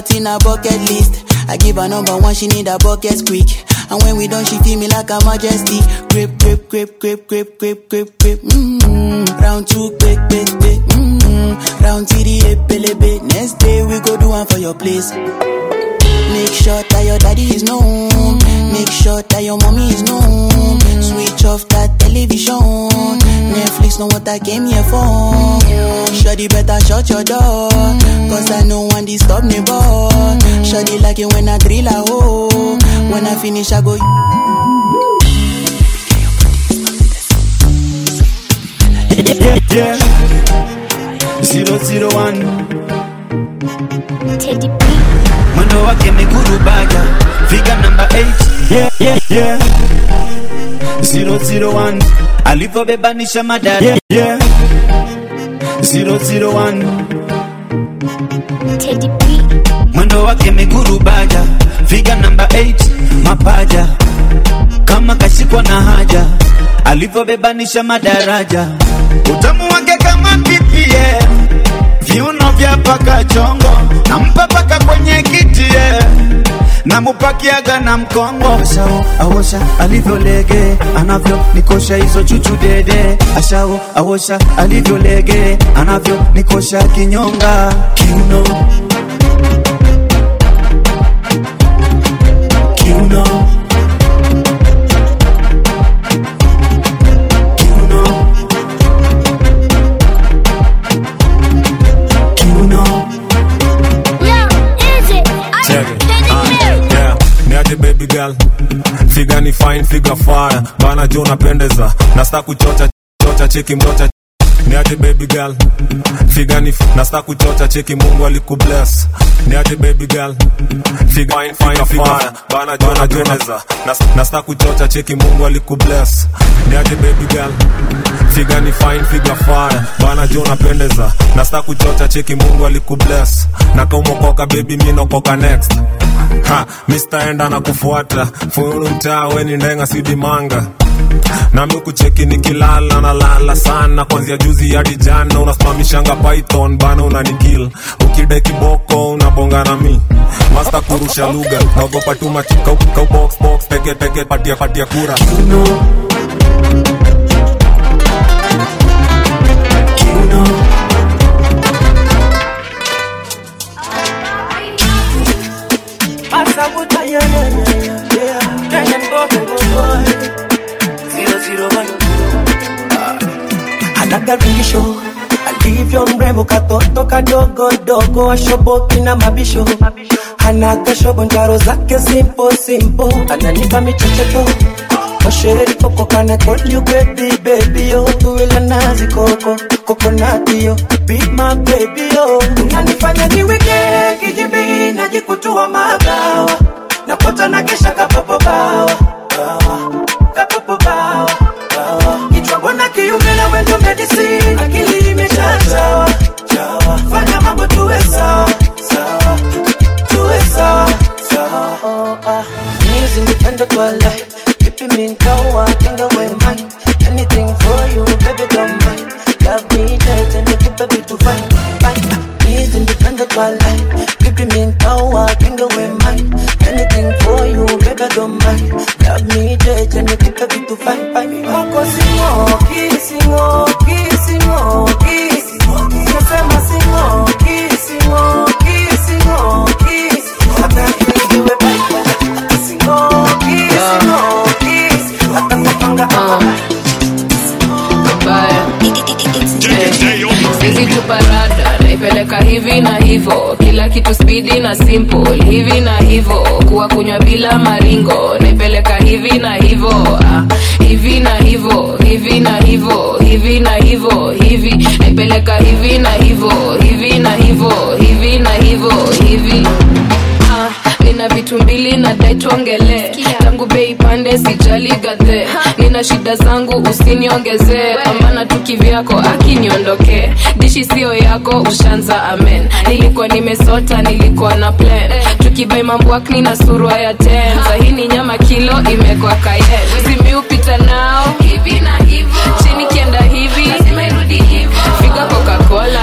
lot in her bucket list. I give her number one, she need a bucket quick. And when we done, she feel me like a majesty. Grip, grip, grip, grip, grip, grip, grip, grip. Mm-hmm. Round two, quick, quick, quick. Mm-hmm. Round three, epelebe. Next day we go do one for your place. Make sure that your daddy is known. Make sure that your mommy is known. Switch off that television. Netflix know what I came here for. Shawty better shut your door. Cause I know one disturb me boy. Shawty like it when I drill a hole. When I finish I go. Yeah, yeah. Zero zero one. Mwendo wake miguru baga, figa namba 8. Yeah, yeah, yeah. Zero zero one. Alivyobebanisha madara. Yeah, yeah. Zero zero one. Mwendo wake miguru baja figa namba 8. Mapaja kama kashikwa na haja, alivyobebanisha madaraja, utamu wake kama PPA, viuno vya paka chongo, nampa paka kwenye kiti yeah. namupakiaga na mkongo. Ashao awosha alivyolege anavyo nikosha hizo chuchu dede. Ashao awosha alivyolege anavyo nikosha kinyonga. Kiuno kiuno girl. Figa ni fine figa fire. Bana jo napendeza. Nasta kuchocha chocha cheki mtocha niaje baby girl figani nasta kuchocha cheki mungu alikubless. Niache baby girl figa fine fine fine. bana jona joneza nasta kuchocha cheki mungu alikubless. Niache baby girl figa ni fine figa fine. Bana jona pendeza nasta kuchocha cheki mungu alikubless. Na kaumokoka baby mi nokoka next. Ha Mr. enda na kufuata. Furu mtaa weni ndenga sidimanga nami kucheki nikilala na lala sana kwanzia juzi hadi jana unasimamishanga python bana unanikil. Ukide kiboko unabonga na mi masta kurusha lugha naogopa tu machika ukika box box teke teke patia patia kura. Asabuta, Anagarisho alivyo mrembo katoto kadogo dogo ashoboki na mabisho. Anakashobo njaro zake simpo simpo ananipa michecheto Osheri koko kana you baby baby nazi koko kokonati yo. Be my niweke kijibi najikutua mabawa napota na kesha kapopo Music independent kitu spidi na simple. Hivi na hivo kuwa kunywa bila maringo. Naipeleka hivi na hivo ah, hivi na hivo hivi na hivo hivi na hivo hivi. Naipeleka hivi na hivo hivi na hivo hivi na hivo hivi. Ah, nina vitu mbili na dai tuongelee tangu bei pande sijali gadhe nina shida zangu usiniongezee pambana tu kivyako akiniondokee dishi sio yako ushanza amen. Nilikuwa nimesota nilikuwa na plan. Tukibai mambwakni na surwa ya ten. Ni nyama kilo imekwa kayen zimiupita nao. Hivi na hivo. Chini kienda hivi. Figa coca-cola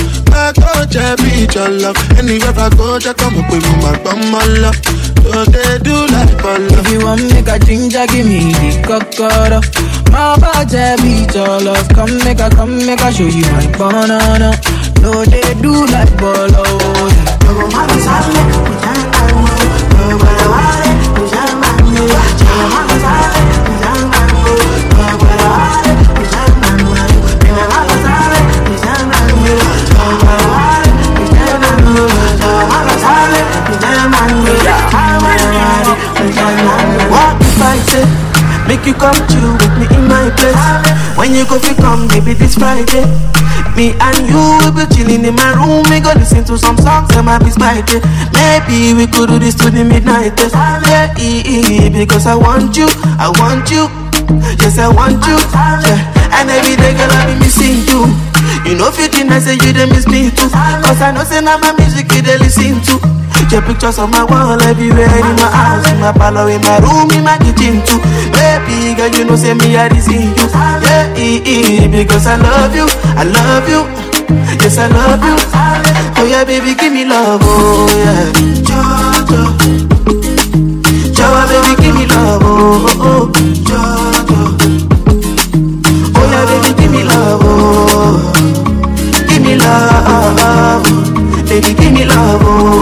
your love. Anywhere I go, just come up with my bum, my love. So they do like ball. If you want make a ginger, give me the kokoro. My body beat your love. Come make a, come make a show you my banana. No, they do like bolo. What You come chill with me in my place? When you go fi come maybe this Friday Me and you will be chilling in my room We go listen to some songs that might be spicy Maybe we could do this to the midnight test. Yeah, because I want you I want you. Yes, I want you yeah. And every day girl I be missing you You know if you deny say you dey miss me too. Cause I know say now my music you dey listen to. Your pictures on my wall everywhere In my house, in my parlor, in my room, in my kitchen too. Baby girl you know say me I see you. Yeah, eh, eh, because I love you I love you. Yes I love you. Oh yeah baby give me love oh yeah. Jojo. Baby give me love oh oh Oh love. Baby give me love oh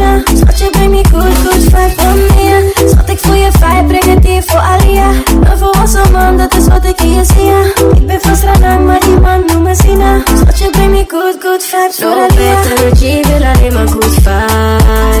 Sina Schat je brengt me goed, goed vibe van meer Schat ik voor je vibe, pregatief voor Alia Een volwassen man, dat is wat ik hier zie ja. Ik ben van maar die man noemt me Sina Schat je brengt me goed, goed vibes voor Alia bad energy, wil alleen maar good vibes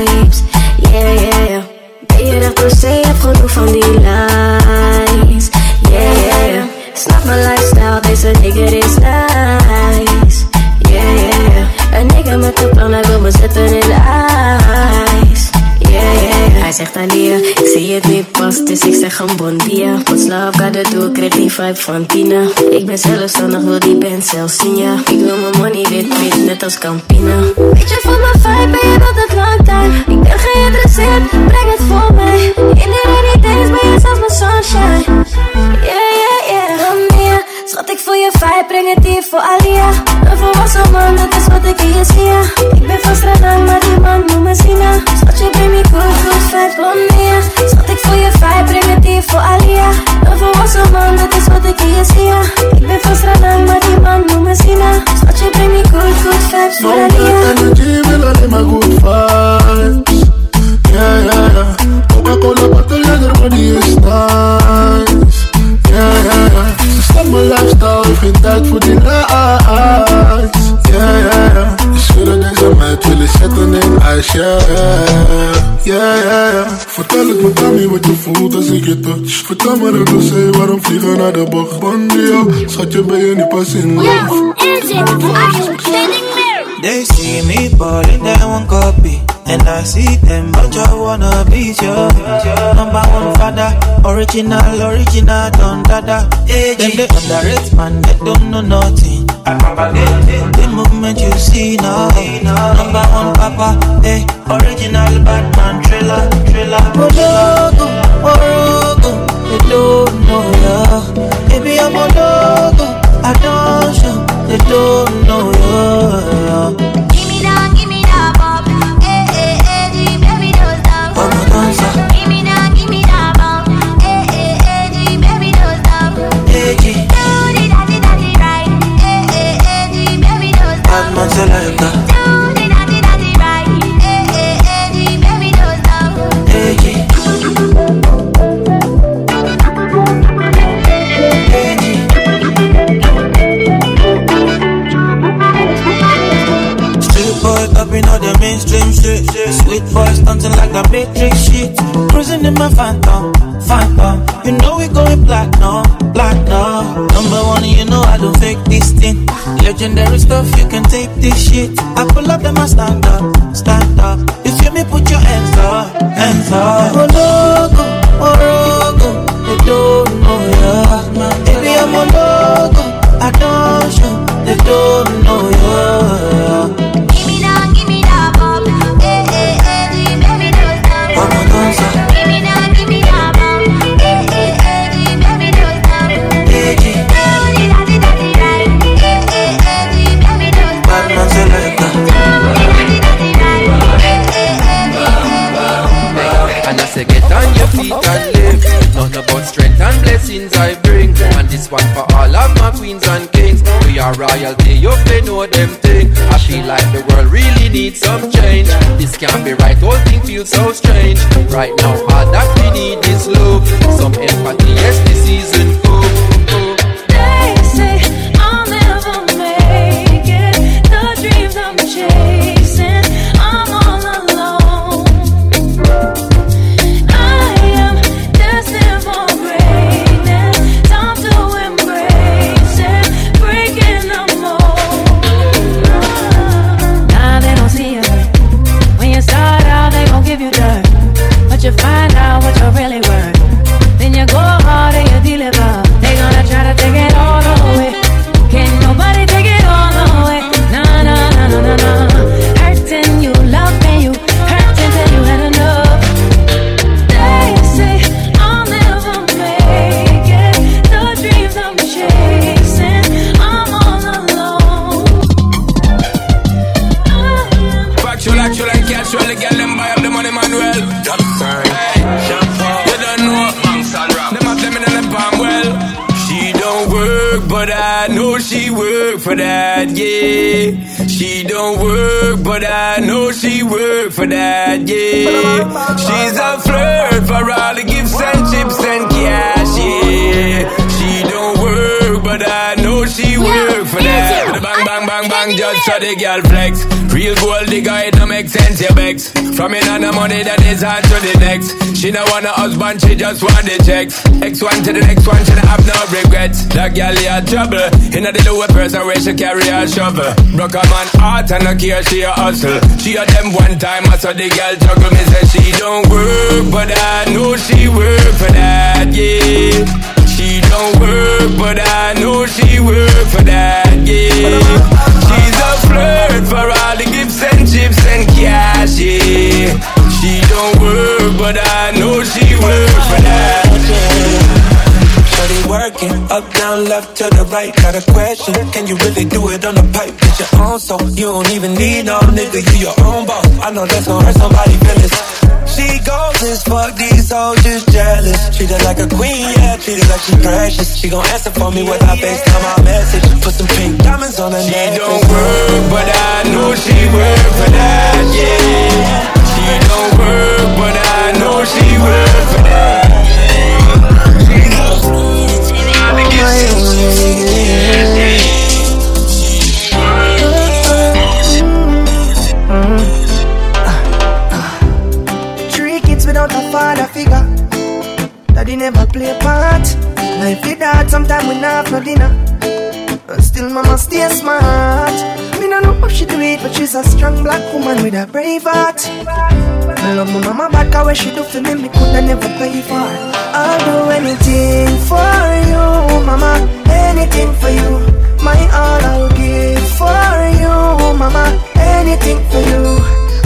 pas, dus ik zeg een bon dia What's love got to do, ik kreeg die vibe van Tina. Ik ben zelfstandig, wil die band zelfs zien, ja. Ik wil mijn money wit, wit, net als Campina. Weet je van mijn vibe, ben je dat het lang time Ik ben geïnteresseerd, breng het voor mij. In de rainy days ben je zelfs mijn sunshine. Yeah, yeah, yeah. Meer, schat ik voor je vibe, breng het hier voor Alia. Een volwassen man, dat is wat ik hier zie als ik je touch Vertel me de dossier, waarom vliegen naar de bocht Bandio, schatje ben je niet pas in love They see me ballin', they want copy. And I see them, but I wanna be your number one father. Original, original, don dada. Hey, them they underrate man, they don't know nothing. The movement you see now, number one papa. Hey, original Batman thriller, thriller. Orogo, they don't know ya. Baby, I'm a logo, I don't show, they don't know ya. Give me that, give me that. Eh, eh, eh, baby, don't stop. Give me that, give me that. Eh, eh, eh, baby. Hey, Do the daddy, daddy, right. Eh, eh, eh, baby. Batman Selecta. Do the mainstream shit. Sweet boy stunting like the matrix shit. Cruising in my phantom, phantom. You know we going platinum, platinum. Number one, you know I don't fake this thing. Legendary stuff, you can take this shit. I pull up, then I stand up, stand up. You feel me? Put your hands up, hands up. Oh logo, oh logo, they don't know ya. Baby, I'm a on your feet and live. Nothing but strength and blessings I bring. And this one for all of my queens and kings. We are royalty, you play know them thing. I feel like the world really needs some change. This can't be right, whole thing feels so strange. Right now all that we need is love. Some empathy, yes this season she work for that, yeah. She's a flirt for all the gifts and chips and cash, yeah. Bang, bang, just so the girl flex. Real gold digger, it don't make sense, your vex. From in on the money that is hard to the next. She don't want a husband, she just want the checks. X one to the next one, she don't have no regrets. That girl had trouble. In the lower person where she carry a shovel. Broke a man heart and no care, she a hustle. She a them one time, I saw the girl juggle. Me say she don't work, but I know she work for that, yeah. She don't work, but I know she work for that, yeah. She's a flirt for all the gifts and chips and cash, yeah. She don't work, but I know she work for that. Working up, down, left to the right. Got a question? Can you really do it on the pipe? Get your own so you don't even need no nigga. You your own boss. I know that's gonna hurt somebody feelings. She goes as fuck, these just jealous. Treat her like a queen, yeah, treat her like she precious. She gon' answer for me with her FaceTime my message. Put some pink diamonds on her She necklace. don't work, but I know she work for that, sometimes we not have no dinner. Still, mama stay smart. Me no know how she do it, but she's a strong black woman with a brave heart. I love my mama back, what she do for me, me coulda never pay for. I'll do anything for you, mama. Anything for you. My all I'll give for you, mama. Anything for you.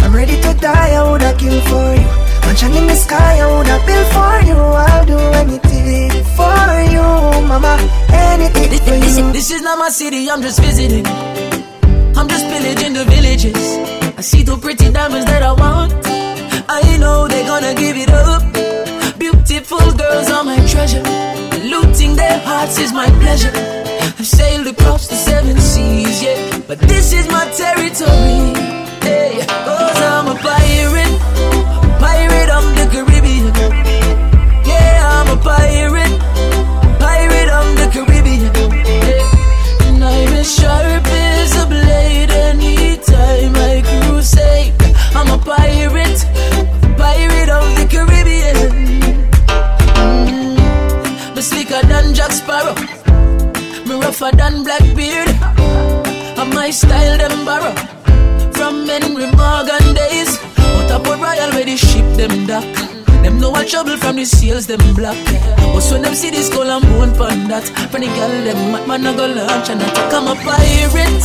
I'm ready to die, I woulda kill for you. Mansion in the sky, I woulda build for you. I'll do anything for you, mama. Anything This, for this, you. this is not my city, I'm just visiting. I'm just pillaging the villages. I see two pretty diamonds that I want. I know they're gonna give it up. Beautiful girls are my treasure. Looting their hearts is my pleasure. I've sailed across the seven seas, yeah. But this is my territory. Hey, cause I'm a. Pirate sharp as a blade anytime I crusade. I'm a pirate. Pirate of the Caribbean. Mm. Me slicker than Jack Sparrow. Me rougher than Blackbeard. And my style them borrow from Henry Morgan know what trouble from the seals them black. But when them see this skull and bone pan that, from the girl them mad man a go launch and attack. I'm a pirate,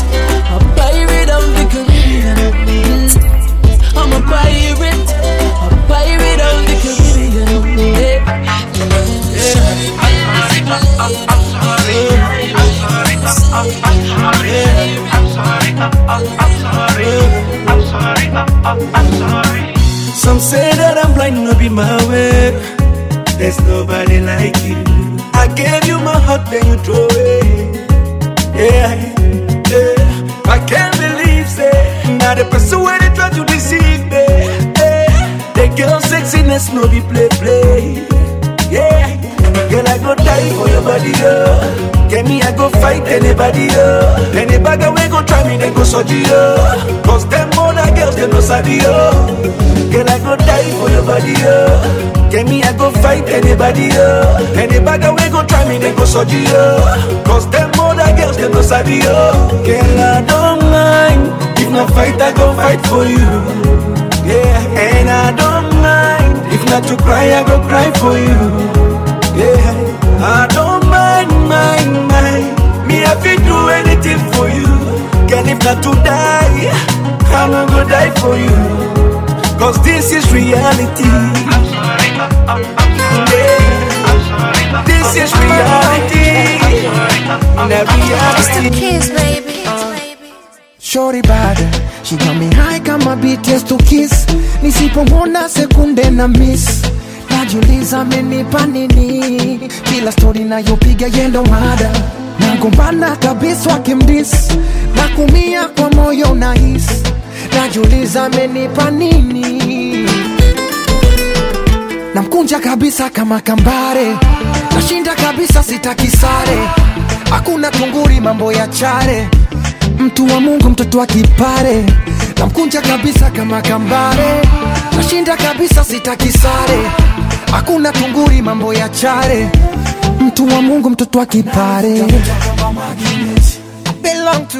a pirate of the Caribbean. Mm. I'm a pirate, a pirate of the Caribbean. Yeah. Some say that I'm blind, no be my way. There's nobody like you. I gave you my heart, then you throw away. Yeah, yeah. I can't believe, say, now the person where they try to deceive me. The girl sexiness, no be play, play. Yeah, girl, I go die for your body, oh. Me, I go fight anybody, oh. Anybody we go try me, they go surgery, oh. Cause them other girls, they no sabi, oh. Girl, I go die for your body, oh. Get me, I go fight anybody, oh. Anybody we go try me, they go surgery, oh. Cause them other girls, they no sabi, oh. Girl, I don't mind. If not fight, I go fight for you. Yeah, and I don't mind. If not to cry, I go cry for you. Yeah, I don't mind, mind, I feel do anything for you. Girl, if not to die, I'm not gonna die for you. Cause this is reality. Yeah, this is reality. Now reality. kiss, baby. Shorty bad, she got me high kama BTS to kiss. Nisipomwona sekunde na miss. Najiuliza amenipa nini? Kila stori nayopiga yendo mada. nagombana kabisa wakimdis na kumia kwa moyo nahis najuliza amenipa nini? Namkunja kabisa kama kambare. Nashinda kabisa sitakisare hakuna tunguri mambo ya chare mtu wa mungu mtoto wa kipare. Namkunja kabisa kama kambare. Nashinda kabisa sitakisare hakuna tunguri mambo ya chare. Mtu wa mungu mtoto wa kipare. Belong to.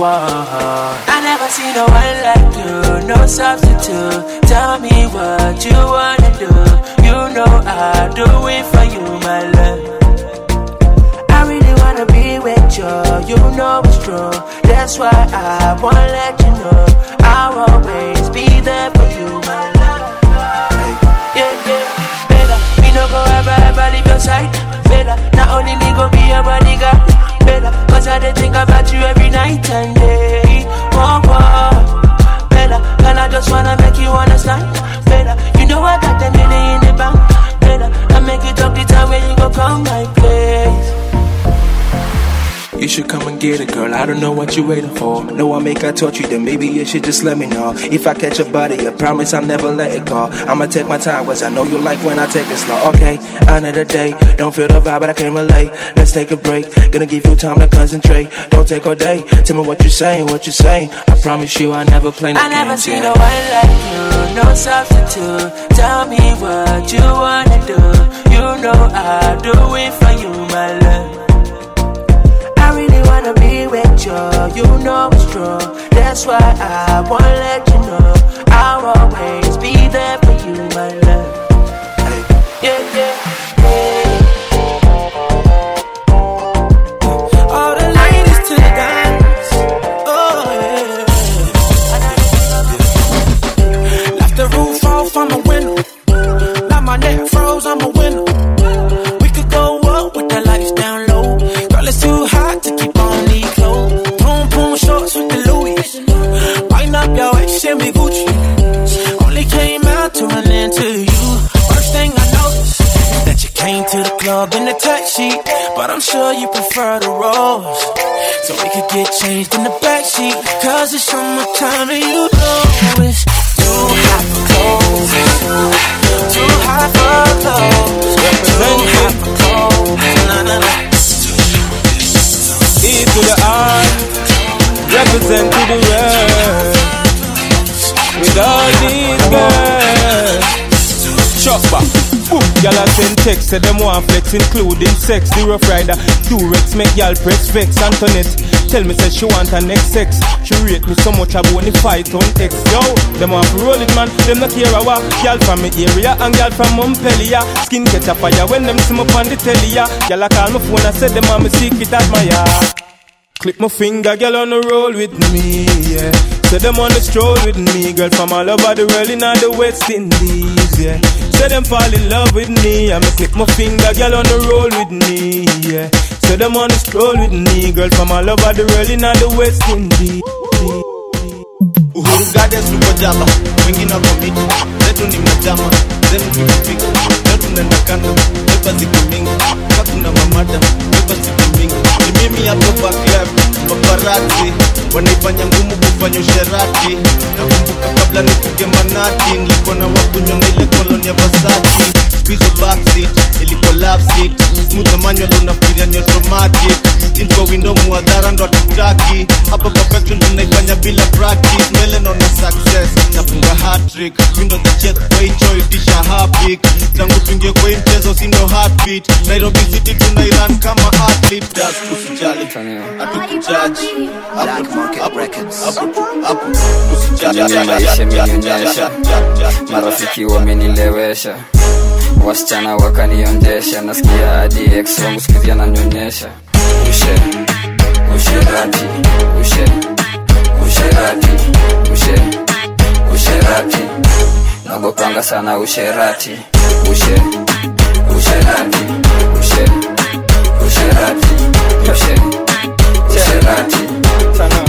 I never seen no one like you, no substitute. Tell me what you wanna do. You know I'll do it for you, my love. I really wanna be with you, you know it's true. That's why I wanna let you know what you waiting for. No, I make I touch you, then maybe you should just let me know. If I catch your body, I promise I'll never let it go. I'ma take my time, cause I know you like when I take it slow. Okay, another day. Don't feel the vibe, but I can't relate. Let's take a break. Gonna give you time to concentrate. Don't take all day. Tell me what you're saying, what you're saying. I promise you I never play no I never games, seen yeah. no one like you, no substitute. Tell me what you wanna do. You know I'll do it for you, my love. Wanna be with you, you know it's true. That's why I wanna let you know I'll always be there for you, my love. Club in a taxi. But I'm sure you prefer the rose. So we could get changed in the backseat. Cause it's summertime and you know it's too hot for clothes. Too hot for clothes. Too hot for clothes. Nah, nah, nah. E to the R, represent to the world. With all these girls, chopper. Boom, y'all a send text, say them want flex, including sex. The rough rider, two rex, make y'all press vex. Antoinette, tell me say she want her next sex. She rate me so much I want the fight on X. Yo, them want to roll it, man. Them not care a what. Y'all from me area and y'all from Montpellier. Skin catch a fire when them see me on the telly. ya. Y'all a call my phone and say them want me secret admire. Click my finger, girl on the roll with me, yeah. Say them on the stroll with me, girl from all over the world in all the West Indies, yeah. Say them fall in love with me, I me click my finger, girl on the roll with me, yeah. So them on the stroll with me, girl from all over the world in the West Indies. Uhuru Gardens tuko jaba, wengine wako miti, zetu ni majama, zenu pikipiki, leo tunaenda kando, beba ziko mingi, ka kuna mamada, beba ziko mingi, ni mimi hapo back left, paparazzi, wanaifanya ngumu kufanya usherati, nakumbuka kabla nipige manati, nilikuwa na wakunywa na ile koloni ya Versace, squeeze backseat, love seat smooth manual unafikiria ni automatic info window muadhara ndo atutaki hapa perfection tunaifanya bila practice mbele naona success nafunga hat-trick window the joy disha hapik tangu tuingie kwa mchezo sindo heartbeat Nairobi city tunairan kama athlete das usijali hatukujaji Nionyeshe, nionyesha. marafiki wamenilewesha wasichana wakaniondesha, nasikia hadi ex wangu sikizi ananyonyesha ushe usherati ushe usherati ushe usherati nagopanga sana usherati ushe usherati ushe usherati ushe usherati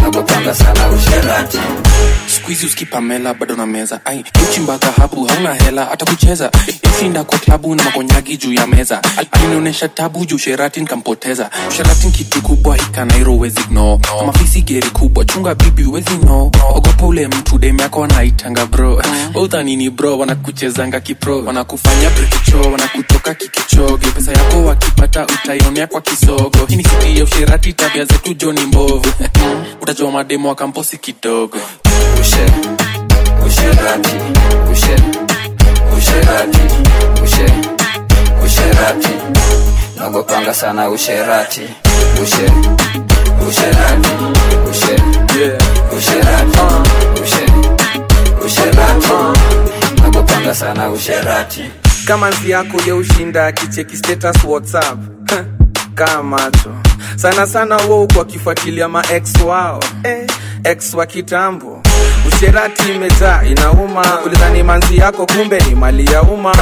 nagopanga sana usherati skuizi uskipamela bado na meza. Ai habu hauna hela hata kucheza. Isinda kwa klabu na makonyagi juu ya meza. Alinionyesha tabu juu sherati nkampoteza sherati kitu kubwa hikanairo wezi gno mafisi geri kubwa chunga bibi wezi no ogopa ule mtu dem yako wanaitanga bro. Udhanini bro? Wanakuchezanga kipro wanakufanya prekicho wanakutoka kikichoge pesa yako wakipata utaionea kwa kisogo. Hii ni siti ya usherati tabia zetu joni mbovu. Utajua mademo wakamposi kidogo nagopanga sana usherati ushe usherati ushe usherati ushe usherati nagopanga sana usherati kama nzi yako ya ushinda akicheki status whatsapp. Kaa macho sana sana wou kwa kifuatilia maex wao. Eh, ex wa kitambo usherati imejaa inauma ulidhani manzi yako kumbe ni mali ya umma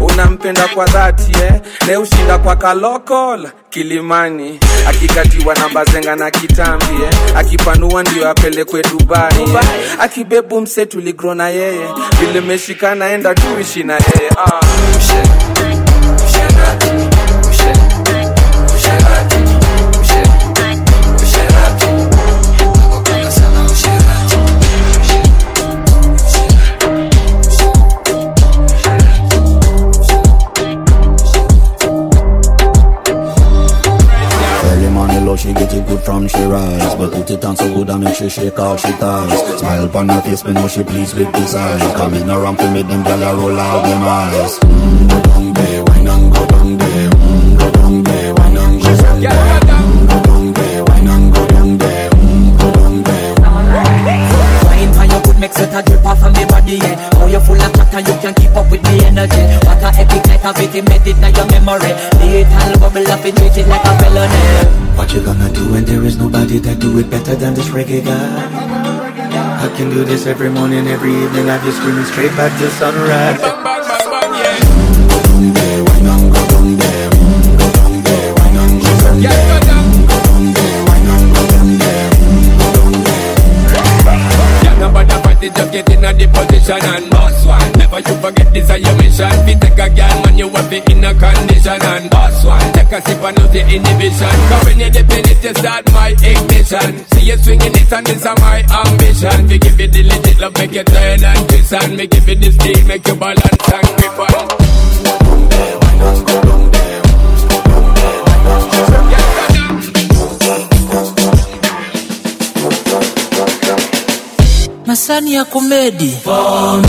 unampenda kwa dhati eh? leo shinda kwa kalokol kilimani akikatiwa na bazenga na kitambi eh? akipanua ndio apelekwe dubai eh? akibebu mse tuligro yeye vile meshikana enda tuishi na yeye ah. From she rise. But put it on so good I make she shake all she ties. Smile upon her face, me know she pleased with this eyes Coming around to make them gyal roll out them eyes. Mm, Go down there, go down there? Mm, Go down there, go down there? mm, Go down there, wine and go down there? Mm, Go down there. Wine for your good make sweat a drip off of me body, yeah. How you full of chatter, you can keep up with the energy. What a epic night of it, embedded in your memory. Lethal bubble up, it treat it like a felony. What you gonna do when there is nobody that do it better than this reggae guy? I can do this every morning, every evening. I just screaming straight back to sunrise. Nobody fight it, just get in a the position and boss you forget this is your mission. Fi take a girl, man, you want be in a condition and boss one. Take a sip and lose the inhibition. Cause when you dip in it, you start my ignition. See you swinging it and this is my ambition. We give you the legit love, make you turn and twist and me give you the steel, make you balance and grip on. masani ya komedi Pombe,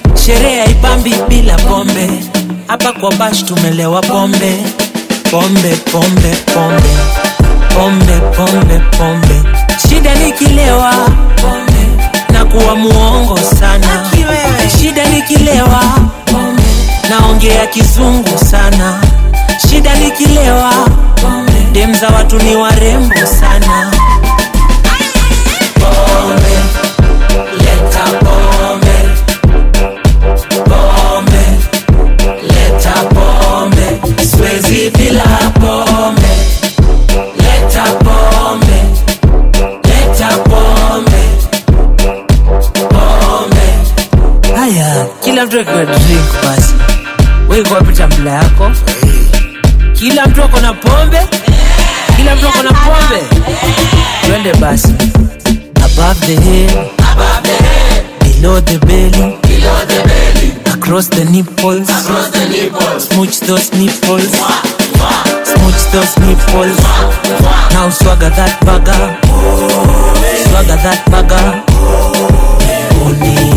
sherehe haipambi bila pombe. Hapa kwa bash tumelewa pombe. Pombe pombe pombe. Pombe pombe pombe. Shida nikilewa na kuwa muongo sana. Shida nikilewa naongea kizungu sana. Shida nikilewa pombe. Dem za watu ni warembo sana above the head, above the head, below the belly, below the belly, across the nipples, across the nipples, smooch those nipples, wah, wah. smooch those nipples. Wah, wah. Now swagger that bugger, swagger that bugger, only.